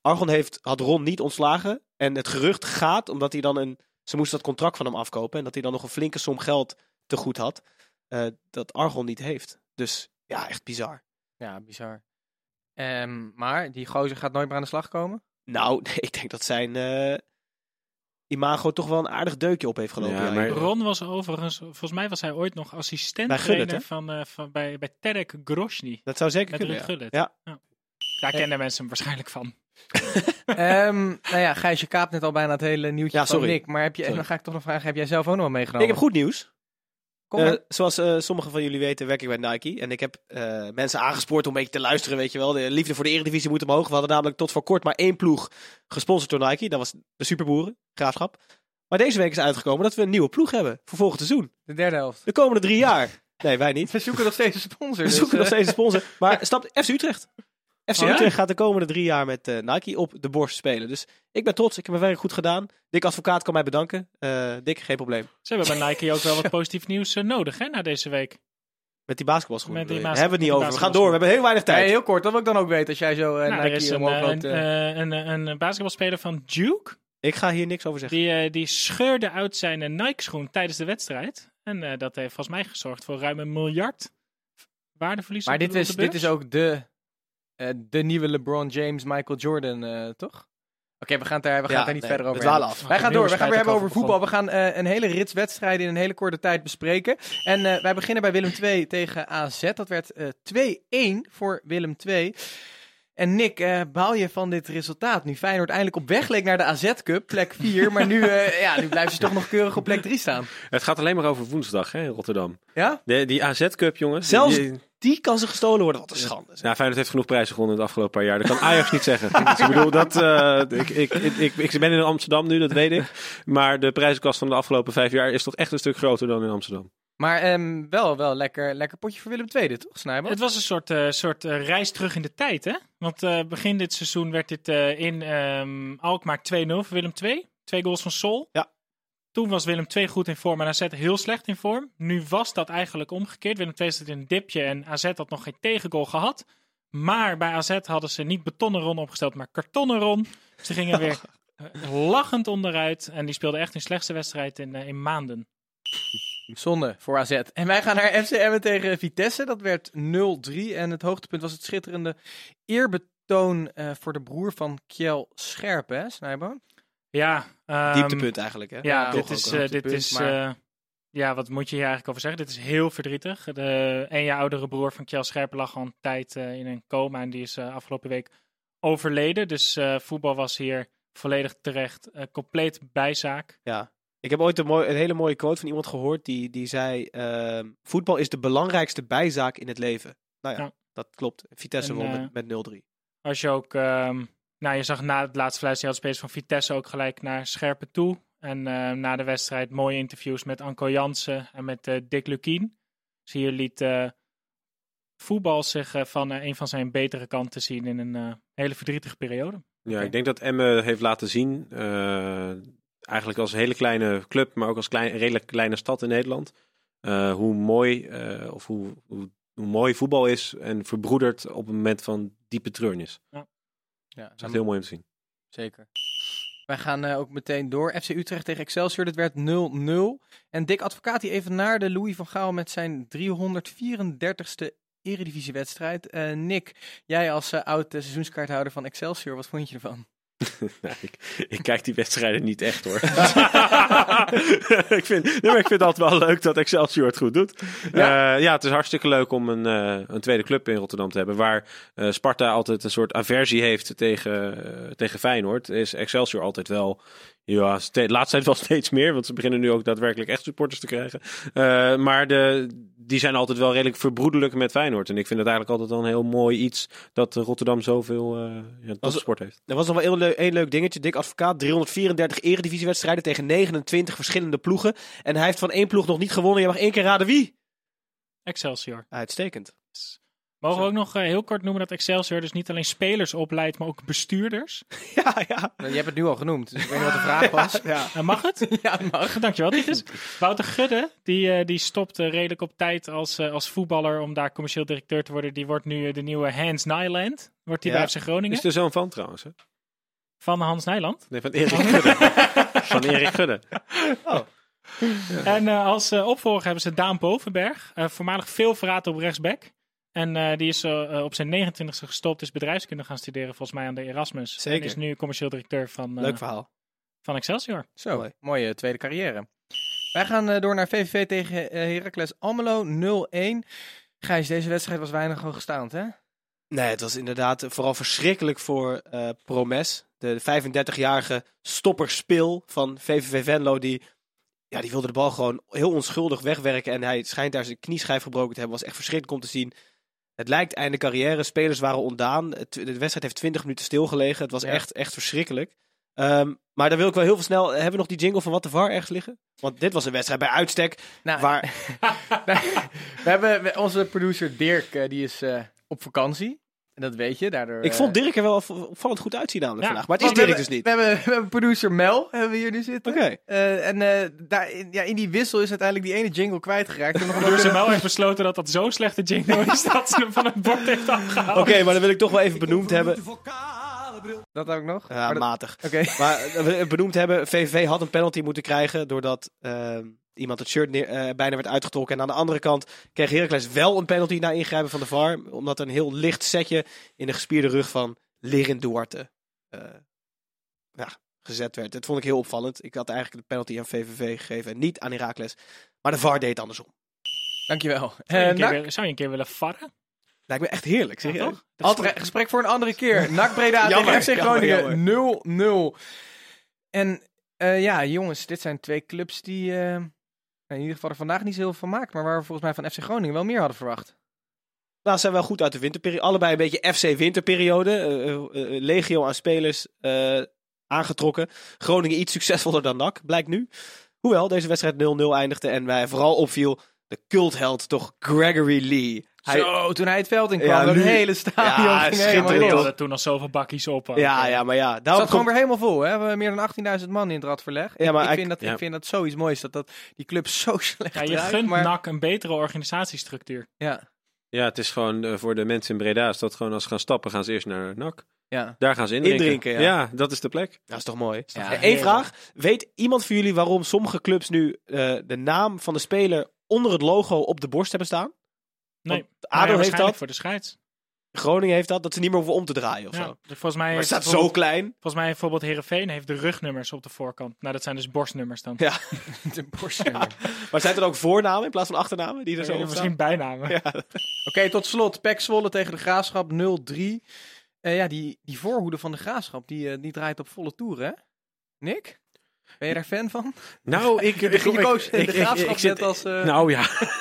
C: Argon heeft, had Ron niet ontslagen. En het gerucht gaat omdat hij dan een. Ze moesten dat contract van hem afkopen. En dat hij dan nog een flinke som geld te goed had eh, dat Argon niet heeft. Dus ja, echt bizar.
A: Ja, bizar. Ehm, maar die gozer gaat nooit meer aan de slag komen?
C: Nou, ik denk dat zijn imago toch wel een aardig deukje op heeft gelopen.
D: Ja, maar-
E: Ron was overigens, volgens mij was hij ooit nog assistent
C: Bij Gullit, hè?
E: van, eh, van, bij, bij Terek Grosny.
C: dat zou zeker
E: Met
C: kunnen. Ja. Ja.
E: Daar kennen mensen hem waarschijnlijk van.
A: Ehm, nou ja, Gijs, je kaapt net al bijna het hele nieuwtje
C: Ja,
A: van
C: sorry.
A: Nick. Maar heb je,
C: Sorry.
A: dan ga ik toch nog vragen, heb jij zelf ook nog meegenomen?
C: Ik heb goed nieuws. Eh, zoals eh, sommigen van jullie weten, werk ik bij Nike. En ik heb eh, mensen aangespoord om een beetje te luisteren, weet je wel. De liefde voor de Eredivisie moet omhoog. We hadden namelijk tot voor kort maar één ploeg gesponsord door Nike. Dat was de Superboeren, Graafschap. Maar deze week is uitgekomen dat we een nieuwe ploeg hebben voor volgend seizoen.
A: De derde helft.
C: De komende drie jaar. Nee, wij niet.
A: We zoeken nog steeds een sponsor.
C: We
A: dus,
C: zoeken nog steeds een sponsor. Maar stap FC Utrecht. FC
A: Oh?
C: Utrecht gaat de komende drie jaar met eh, Nike op de borst spelen. Dus ik ben trots. Ik heb mijn werk goed gedaan. Dick Advocaat kan mij bedanken. Eh Dick, geen probleem.
E: Ze hebben bij Nike ook wel wat positief nieuws eh, nodig hè, na deze week.
C: Met die basketbalschoenen.
E: Met die
C: bedoel je?
E: basket-
C: Daar hebben we het niet over. We gaan door. We hebben heel weinig
A: Nee,
C: tijd.
A: heel kort. Dat wil ik dan ook weten als jij zo eh
E: nou, er
A: Nike
E: is een,
A: omhoog loopt,
E: een, een, een, een basketbalspeler van Duke.
C: Ik ga hier niks over zeggen.
E: Die, die scheurde uit zijn Nike-schoen tijdens de wedstrijd. En eh, dat heeft volgens mij gezorgd voor ruim een miljard waardeverlies.
A: Maar dit is,
E: de
A: dit is ook de, eh, de nieuwe LeBron James, Michael Jordan, eh, toch? Oké, we gaan het daar, we gaan
C: Ja,
A: daar niet
C: nee,
A: verder over hebben.
C: af.
A: Wij gaan door. We gaan weer hebben over voetbal. We gaan eh, een hele rits wedstrijden in een hele korte tijd bespreken. En eh, wij beginnen bij Willem 2 tegen AZ. Dat werd eh 2-1 voor Willem 2. En Nick, eh baal je van dit resultaat? Nu Feyenoord eindelijk op weg leek naar de AZ Cup, plek 4. maar nu, eh, ja, nu blijven ze toch nog keurig op plek 3 staan.
D: Het gaat alleen maar over woensdag hè, in Rotterdam.
A: Ja?
D: De, die AZ-cup, jongens.
C: Zelfs-
D: die-
C: Die kan ze gestolen worden. Wat een schande. zeg.
D: Nou, Feyenoord heeft genoeg prijzen gewonnen in het afgelopen paar jaar. Dat kan Ajax niet zeggen. Dus ik bedoel, dat, eh, ik, ik, ik, ik, ik ben in Amsterdam nu, dat weet ik. Maar de prijzenkast van de afgelopen vijf jaar is toch echt een stuk groter dan in Amsterdam.
A: Maar ehm, wel, wel lekker, lekker potje voor Willem 2 dit, toch, Snijboom?
E: Het was een soort, eh, soort eh, reis terug in de tijd, hè? Want eh, begin dit seizoen werd dit eh, in ehm Alkmaar 2-0 voor Willem II. Twee goals van Sol.
C: Ja.
E: Toen was Willem II goed in vorm en AZ heel slecht in vorm. Nu was dat eigenlijk omgekeerd. Willem II zat in een dipje en AZ had nog geen tegengoal gehad. Maar bij AZ hadden ze niet betonnen Ron opgesteld, maar kartonnen Ron. Ze gingen weer lachend onderuit. En die speelden echt hun slechtste wedstrijd in, eh, in maanden.
A: Zonde voor AZ. En wij gaan naar FC Emmen tegen Vitesse. Dat werd 0-3. En het hoogtepunt was het schitterende eerbetoon eh, voor de broer van Kjell Scherp, hè, Snijboom?
E: Ja, ehm,
C: Dieptepunt eigenlijk. Hè?
E: Ja, dit is, eh, dit is
A: maar-
E: eh, ja, wat moet je hier eigenlijk over zeggen? Dit is heel verdrietig. De een jaar oudere broer van Kjell Scherpen lag al een tijd eh, in een coma en die is afgelopen week overleden. Dus voetbal was hier volledig terecht, compleet bijzaak.
C: Ja. Ik heb ooit een, mooi, een hele mooie quote van iemand gehoord die, die zei: ehm, Voetbal is de belangrijkste bijzaak in het leven. Nou ja, dat klopt. Vitesse
E: En,
C: won met, met 0-3.
E: Als je ook, ehm, nou je zag na het laatste spelers van Vitesse ook gelijk naar Scherpen toe. En eh, na de wedstrijd mooie interviews met Anko Jansen en met eh, Dick Lukien. Dus hier liet eh, voetbal zich van een van zijn betere kanten zien in een hele verdrietige periode.
D: Ja, ik denk dat Emme heeft laten zien, eigenlijk als hele kleine club, maar ook als klein, redelijk kleine stad in Nederland, hoe mooi of hoe, hoe, hoe mooi voetbal is en verbroedert op een moment van diepe treurnis.
A: Ja,
D: Dat is echt heel mooi om te zien.
A: Zeker. Wij gaan eh, ook meteen door. FC Utrecht tegen Excelsior, dat werd 0-0. En Dick Advocaat die even naar de Louis van Gaal met zijn 334ste eredivisiewedstrijd. Eh Nick, jij als eh, oud seizoenskaarthouder van Excelsior, wat vond je ervan?
D: Nou, ik, ik kijk die wedstrijden niet echt hoor. ik, vind, nee, maar ik vind het altijd wel leuk dat Excelsior het goed doet. Ja, ja het is hartstikke leuk om een, eh, een tweede club in Rotterdam te hebben. Waar eh, Sparta altijd een soort aversie heeft tegen, eh, tegen Feyenoord. Is Excelsior altijd wel. Ja, ste- laatst tijd wel steeds meer. Want ze beginnen nu ook daadwerkelijk echt supporters te krijgen. Eh, maar de, die zijn altijd wel redelijk verbroedelijk met Feyenoord. En ik vind het eigenlijk altijd wel een heel mooi iets dat Rotterdam zoveel eh ja, sport heeft.
C: Er was nog wel één leuk, één leuk dingetje. Dick Advocaat, 334 eredivisiewedstrijden tegen 29 verschillende ploegen. En hij heeft van één ploeg nog niet gewonnen. Je mag één keer raden wie.
E: Excelsior.
C: Uitstekend.
E: Mogen we ook nog eh, heel kort noemen dat Excelsior dus niet alleen spelers opleidt, maar ook bestuurders?
C: Ja, ja.
A: Nou, je hebt het nu al genoemd, dus ik weet niet wat de vraag was.
C: ja.
E: Eh, mag het?
A: ja, mag.
E: Dankjewel, Titus. Wouter Gudde, die, eh, die stopt eh, redelijk op tijd als, eh, als voetballer om daar commercieel directeur te worden. Die wordt nu de nieuwe Hans Nijland. Wordt die
C: Ja.
E: bij FC Groningen.
D: Is er zo'n van trouwens? Hè?
E: Van Hans Nijland.
D: Nee, van Erik Gudde. van Erik Gudde.
E: En eh, als eh, opvolger hebben ze Daan Bovenberg. eh, voormalig veel verraad op rechtsback. En eh, die is eh, eh, op zijn 29e gestopt, is bedrijfskunde gaan studeren, volgens mij aan de Erasmus.
C: Zeker.
E: En is nu commercieel directeur van, eh,
C: Leuk verhaal.
E: van Excelsior.
A: Zo,
C: Mooi.
A: mooie tweede carrière. Wij gaan eh, door naar VVV tegen Heracles Almelo 0-1. Gijs, deze wedstrijd was weinig hoogstaand, hè?
C: Nee, het was inderdaad vooral verschrikkelijk voor eh, Promes. De 35-jarige stopperspil van VVV Venlo. Die, ja, die wilde de bal gewoon heel onschuldig wegwerken. En hij schijnt daar zijn knieschijf gebroken te hebben. Was echt verschrikkelijk om te zien. Het lijkt einde carrière. Spelers waren ontdaan. De wedstrijd heeft 20 minuten stilgelegen. Het was
A: Ja.
C: echt, echt verschrikkelijk. Ehm, maar dan wil ik wel heel veel snel... Hebben we nog die jingle van Wat de VAR ergens liggen? Want dit was een wedstrijd bij uitstek.
A: Nou,
C: Waar,
A: we hebben onze producer Dirk, eh, die is eh, op vakantie. En dat weet je, daardoor...
C: ik
A: eh,
C: vond Dirk er wel opvallend goed uitzien namelijk
E: Ja,
C: vandaag. Maar het is
A: want we
C: Dirk dus niet.
A: We hebben, we hebben producer Mel, hebben we hier nu zitten.
C: Oké.
A: Eh, en eh, daar, in, ja, in die wissel is uiteindelijk die ene jingle kwijtgeraakt. Toen nog een
E: Producer Mel heeft besloten dat dat zo'n slechte jingle is dat ze hem van het bord heeft afgehaald.
C: Oké, maar dan wil ik toch wel even benoemd hebben.
A: Dat ook nog?
C: Ja,
A: Maar dat-
C: matig.
A: Oké.
C: Maar eh, we benoemd hebben, VVV had een penalty moeten krijgen doordat ehm, iemand het shirt neer, eh, bijna werd uitgetrokken. En aan de andere kant kreeg Heracles wel een penalty na ingrijpen van de VAR. Omdat er een heel licht setje in de gespierde rug van Lirin Duarte eh, ja, gezet werd. Dat vond ik heel opvallend. Ik had eigenlijk de penalty aan VVV gegeven en niet aan Heracles. Maar de VAR deed het andersom.
A: Dankjewel.
E: Zou je,
A: Eh
E: een keer, zou je een keer willen varren?
C: Lijkt me echt heerlijk,
E: Ja,
C: serieus.
E: toch? Dat is
A: Altijd gesprek voor een andere keer. NAC Breda
C: Jammer,
A: tegen FC Groningen 0-0. En eh, ja, jongens, dit zijn twee clubs die eh, in ieder geval er vandaag niet zo heel veel van maken. Maar waar we volgens mij van FC Groningen wel meer hadden verwacht.
C: Nou, zijn wel goed uit de winterperiode. Allebei een beetje FC winterperiode. Eh, eh, eh, legio aan spelers aangetrokken. Groningen iets succesvoller dan NAC, blijkt nu. Hoewel deze wedstrijd 0-0 eindigde en mij vooral opviel de cultheld toch Gregory Lee. Hij,
A: Zo, toen hij het veld in kwam,
C: Ja,
A: dat
C: nu-
A: hele stadion
C: Ja,
A: ging
C: schitterend,
A: helemaal los.
E: toen al zoveel bakjes op.
C: ja, ja, maar ja.
A: Het zat gewoon weer helemaal vol. Hè? We hebben meer dan 18.000 man in het radverleg.
C: Ja, maar
A: ik,
C: ik-
A: vind dat,
D: ja.
A: ik vind dat zoiets moois, dat, dat die club zo slecht
E: Ja, je
A: draait,
E: gunt
A: maar,
E: NAC een betere organisatiestructuur.
A: Ja,
D: Ja, het is gewoon eh, voor de mensen in Breda. Is dat gewoon als ze gaan stappen, gaan ze eerst naar NAC.
A: ja.
D: Daar gaan ze indrinken.
C: Indrinken, ja.
D: dat is de plek.
C: Dat is toch mooi.
A: Ja,
C: Eén vraag. Weet iemand van jullie waarom sommige clubs nu eh, de naam van de speler onder het logo op de borst hebben staan?
E: Nee,
C: Want ADO heeft dat,
E: voor de scheids.
C: Groningen heeft dat, dat ze niet meer hoeven om te draaien of
E: Ja,
C: zo.
E: volgens mij
C: Maar het
E: heeft
C: staat zo klein.
E: Volgens mij bijvoorbeeld Herenveen heeft de rugnummers op de voorkant. Nou, dat zijn dus borstnummers dan.
C: Ja.
A: de borstnummer.
C: Maar zijn er ook voornamen in plaats van achternamen die er zo
E: misschien bijnamen.
C: Ja.
A: Oké, tot slot. Pek Zwolle tegen de Graafschap 0-3. Eh, ja, die, die voorhoede van de Graafschap, die, eh, die draait op volle toeren, hè? Nick? Ben je daar fan van?
D: Nou, ik...
A: Je, je koos de graafschap
D: zit-
A: net als, eh,
D: Nou ja.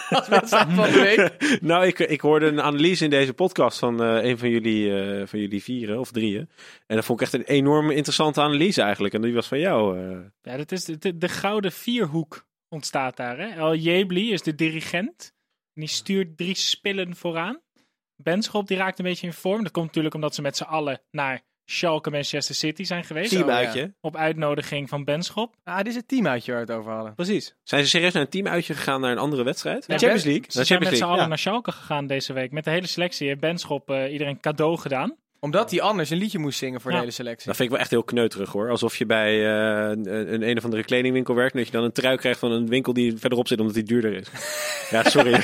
A: als wedstrijd van de week.
D: nou, ik, ik hoorde een analyse in deze podcast van eh, een van jullie, eh, van jullie vieren of drieën. En dat vond ik echt een enorm interessante analyse eigenlijk. En die was van jou. eh.
E: Ja, dat is de, de, de gouden vierhoek ontstaat daar. Hè? El Jebli is de dirigent. En die stuurt drie spillen vooraan. Benschop die raakt een beetje in vorm. Dat komt natuurlijk omdat ze met z'n allen naar Schalke Manchester City zijn geweest.
C: Team
A: ja.
C: uitje.
E: Op uitnodiging van Benschop.
A: Ah, dit is het teamuitje waar we het over hadden.
C: Precies.
D: Zijn ze serieus naar een team uitje gegaan naar een andere wedstrijd?
C: De Champions League.
E: Ze
D: Naar
E: zijn
D: Champions
E: met z'n allen
C: ja.
E: naar Schalke gegaan deze week. Met de hele selectie heeft Benschop eh, iedereen cadeau gedaan.
A: Omdat hij anders een liedje moest zingen voor
E: Ja.
A: de hele selectie.
D: Dat vind ik wel echt heel kneuterig hoor. Alsof je bij eh, een, een, een of andere kledingwinkel werkt. En dat je dan een trui krijgt van een winkel die verderop zit omdat die duurder is. ja, sorry.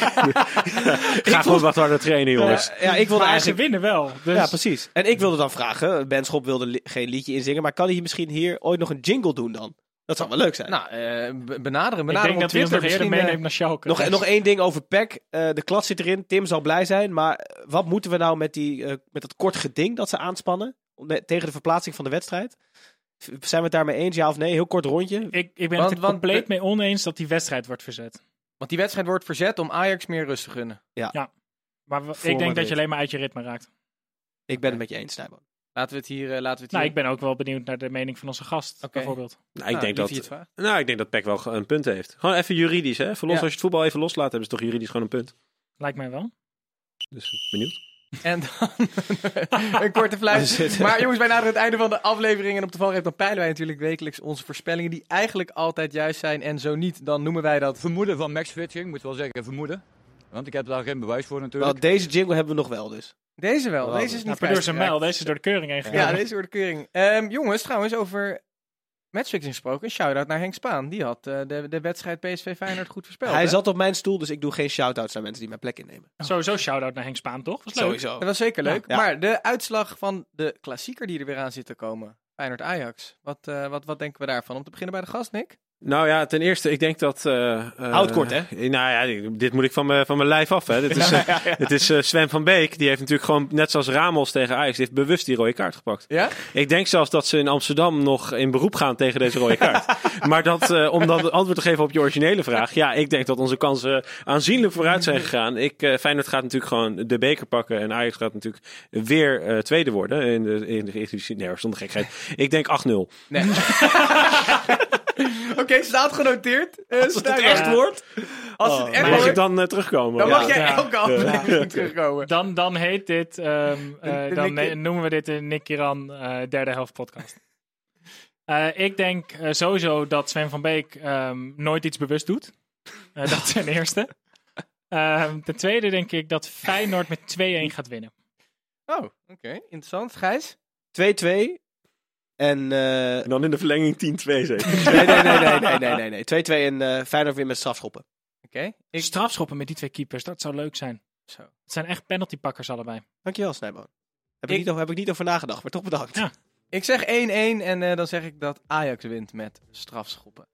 D: Ga gewoon wat harder trainen jongens.
C: Ja, ja, ik wilde
E: maar
C: eigenlijk...
E: ze winnen wel. Dus
C: Ja, precies. En ik wilde dan vragen, Ben Schop wilde li- geen liedje inzingen, maar kan hij misschien hier ooit nog een jingle doen dan? Dat zou wel leuk zijn.
A: Nou, eh, b- benaderen,
E: ik
A: benaderen
E: denk
A: op
E: dat hij ons nog eerder
A: Misschien, eh,
E: meeneemt naar Schalke.
C: nog,
E: Dus-
C: nog één ding over PEC. Eh, de klas zit erin, Tim zal blij zijn, maar wat moeten we nou met, die, met dat kort geding dat ze aanspannen tegen de verplaatsing van de wedstrijd? Zijn we het daarmee eens, ja of nee? Heel kort rondje.
E: ik, ik ben
A: Want-
E: het er
A: want-
E: compleet mee oneens dat die wedstrijd wordt verzet.
A: Want die wedstrijd wordt verzet om Ajax meer rust te gunnen.
E: Maar we-
A: Voor
E: ik denk dat je alleen maar uit je ritme raakt.
C: Ik ben het met je eens, Snijboon.
A: Laten we het hier... eh, laten we het
E: Nou,
A: hier...
E: ik ben ook wel benieuwd naar de mening van onze gast,
A: Oké.
E: bijvoorbeeld.
D: Nou, ik,
A: Nou,
D: denk dat,
A: het vraagt.
D: nou, ik denk dat PEC wel een punt heeft. Gewoon even juridisch. Hè? Even los,
A: Ja.
D: Als je het voetbal even loslaat, hebben ze toch juridisch gewoon een punt.
E: Lijkt mij wel.
D: Dus benieuwd.
A: En dan een korte fluit. Maar jongens, wij naderen het einde van de aflevering. En op de valreep dan peilen wij natuurlijk wekelijks onze voorspellingen. Die eigenlijk altijd juist zijn. En zo niet, dan noemen wij dat...
H: Vermoeden van Max Fitching, moet wel zeggen vermoeden. Want ik heb daar geen bewijs voor natuurlijk.
C: Wel, deze jingle hebben we nog wel dus.
A: Deze wel. Deze is
E: Nou,
A: niet
E: producer
A: kwijtgeraakt.
E: Mel, deze is door de keuring heen gegaan.
A: Ja, deze wordt de keuring. Ehm, jongens, trouwens, over matchfixing gesproken. Een shout-out naar Henk Spaan. Die had eh, de, de wedstrijd PSV Feyenoord goed voorspeld.
C: Hij
A: hè?
C: zat op mijn stoel, dus ik doe geen shout-outs naar mensen die mijn plek innemen.
E: Sowieso shout-out naar Henk Spaan, toch? Was leuk.
C: Sowieso.
A: Dat was zeker leuk.
C: Ja.
A: Maar de uitslag van de klassieker die er weer aan zit te komen. Feyenoord-Ajax. Wat, eh, wat, wat denken we daarvan? Om te beginnen bij de gast, Nick.
D: Nou ja, ten eerste, ik denk dat... eh,
C: Houd kort, hè?
D: Nou ja, dit moet ik van mijn van mijn lijf af, hè. Dit is, Het is eh, Sven van Beek, die heeft natuurlijk gewoon, net zoals Ramos tegen Ajax, die heeft bewust die rode kaart gepakt.
A: Ja?
D: Ik denk zelfs dat ze in Amsterdam nog in beroep gaan tegen deze rode kaart. maar dat, om dan antwoord te geven op je originele vraag. Ja, ik denk dat onze kansen aanzienlijk vooruit zijn gegaan. Ik, Feyenoord gaat natuurlijk gewoon de beker pakken. En Ajax gaat natuurlijk weer tweede worden. In de, in de, in de, nee, zonder gekheid. Ik denk 8-0.
A: Nee. Oké, staat genoteerd. Eh,
C: Als het echt wordt.
A: Als het echt
D: Mag
A: wordt,
D: ik dan eh, terugkomen?
A: dan
D: Ja.
A: mag jij
E: Ja.
A: elke aflevering terugkomen.
E: Dan, dan heet dit, ehm, eh,
A: de
E: dan noemen we dit de Nick Kiran eh, derde helft podcast. Eh, ik denk sowieso dat Sven van Beek ehm, nooit iets bewust doet. Eh, dat ten eerste. Ehm, ten tweede denk ik dat Feyenoord met 2-1 gaat winnen.
A: Oh, oké. Interessant. Gijs?
C: 2-2. En eh,
D: En dan in de verlenging 10-2 zeker.
C: nee, nee, nee, nee, nee, nee, nee, nee. 2-2 en eh Feyenoord weer met strafschoppen.
A: Oké. Ik...
E: Strafschoppen met die twee keepers, dat zou leuk zijn.
A: Zo.
E: Het zijn echt penaltypakkers allebei.
C: Dankjewel, Snijboon. Heb ik,
A: Ik-
C: niet over, heb ik niet over nagedacht, maar toch bedankt.
E: Ja.
A: Ik zeg 1-1 en eh, dan zeg ik dat Ajax wint met strafschoppen.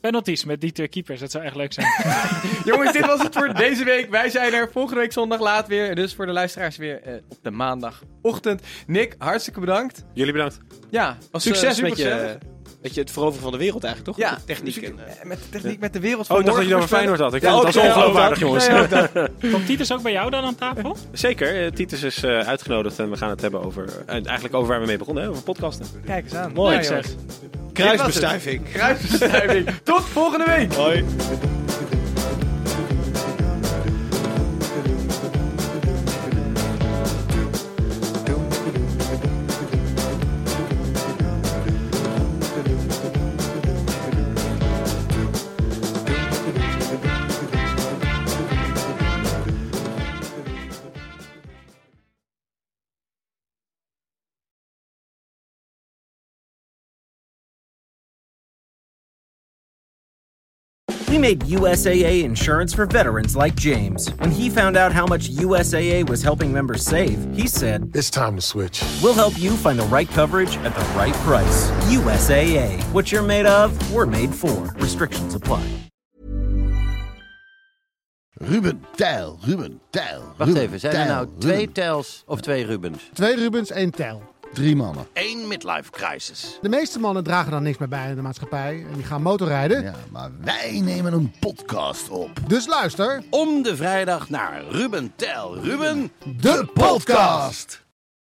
E: Penalties met die twee keepers, dat zou echt leuk zijn.
A: Jongens, dit was het voor deze week. Wij zijn er volgende week zondag laat weer. Dus voor de luisteraars weer eh, op de maandagochtend. Nick, hartstikke bedankt.
D: Jullie bedankt.
A: Ja, was eh,
C: Succes
A: super
C: met je, met je het veroveren van de wereld eigenlijk, toch?
A: Ja,
C: Met de techniek.
A: dus ik-
C: en, eh,
A: eh, met de techniek, met de wereld
D: Oh, ik dacht dat je over Feyenoord had. Ik
C: Ja,
D: vond het
C: ja,
D: ongeloofwaardig, jongens.
C: Dat.
E: Komt Titus ook bij jou dan aan tafel?
D: Zeker, eh, Titus is eh, uitgenodigd en we gaan het hebben over, eh, eigenlijk over waar we mee begonnen, hè, over podcasten.
A: Kijk eens aan.
C: Mooi,
A: Ja,
E: zeg.
C: Kruisbestuiving.
A: Kruisbestuiving. Tot volgende week.
C: Hoi.
I: We made USAA insurance for veterans like James. When he found out how much USAA was helping members save, he said,
J: It's time to switch.
I: We'll help you find the right coverage at the right price. USAA. What you're made of, we're made for. Restrictions apply.
J: Ruben, Tijl, Ruben, Tijl.
K: Wacht
J: Ruben,
K: even, zijn er
J: Tijl,
K: nou twee
J: Ruben.
K: Tels of twee Rubens?
J: Twee Rubens, één Tijl. Drie mannen.
K: Eén midlife crisis.
L: De meeste mannen dragen dan niks meer bij in de maatschappij en die gaan motorrijden.
J: Ja, maar wij nemen een podcast op.
L: Dus luister.
K: Om de vrijdag naar Ruben Tel Ruben,
J: De podcast.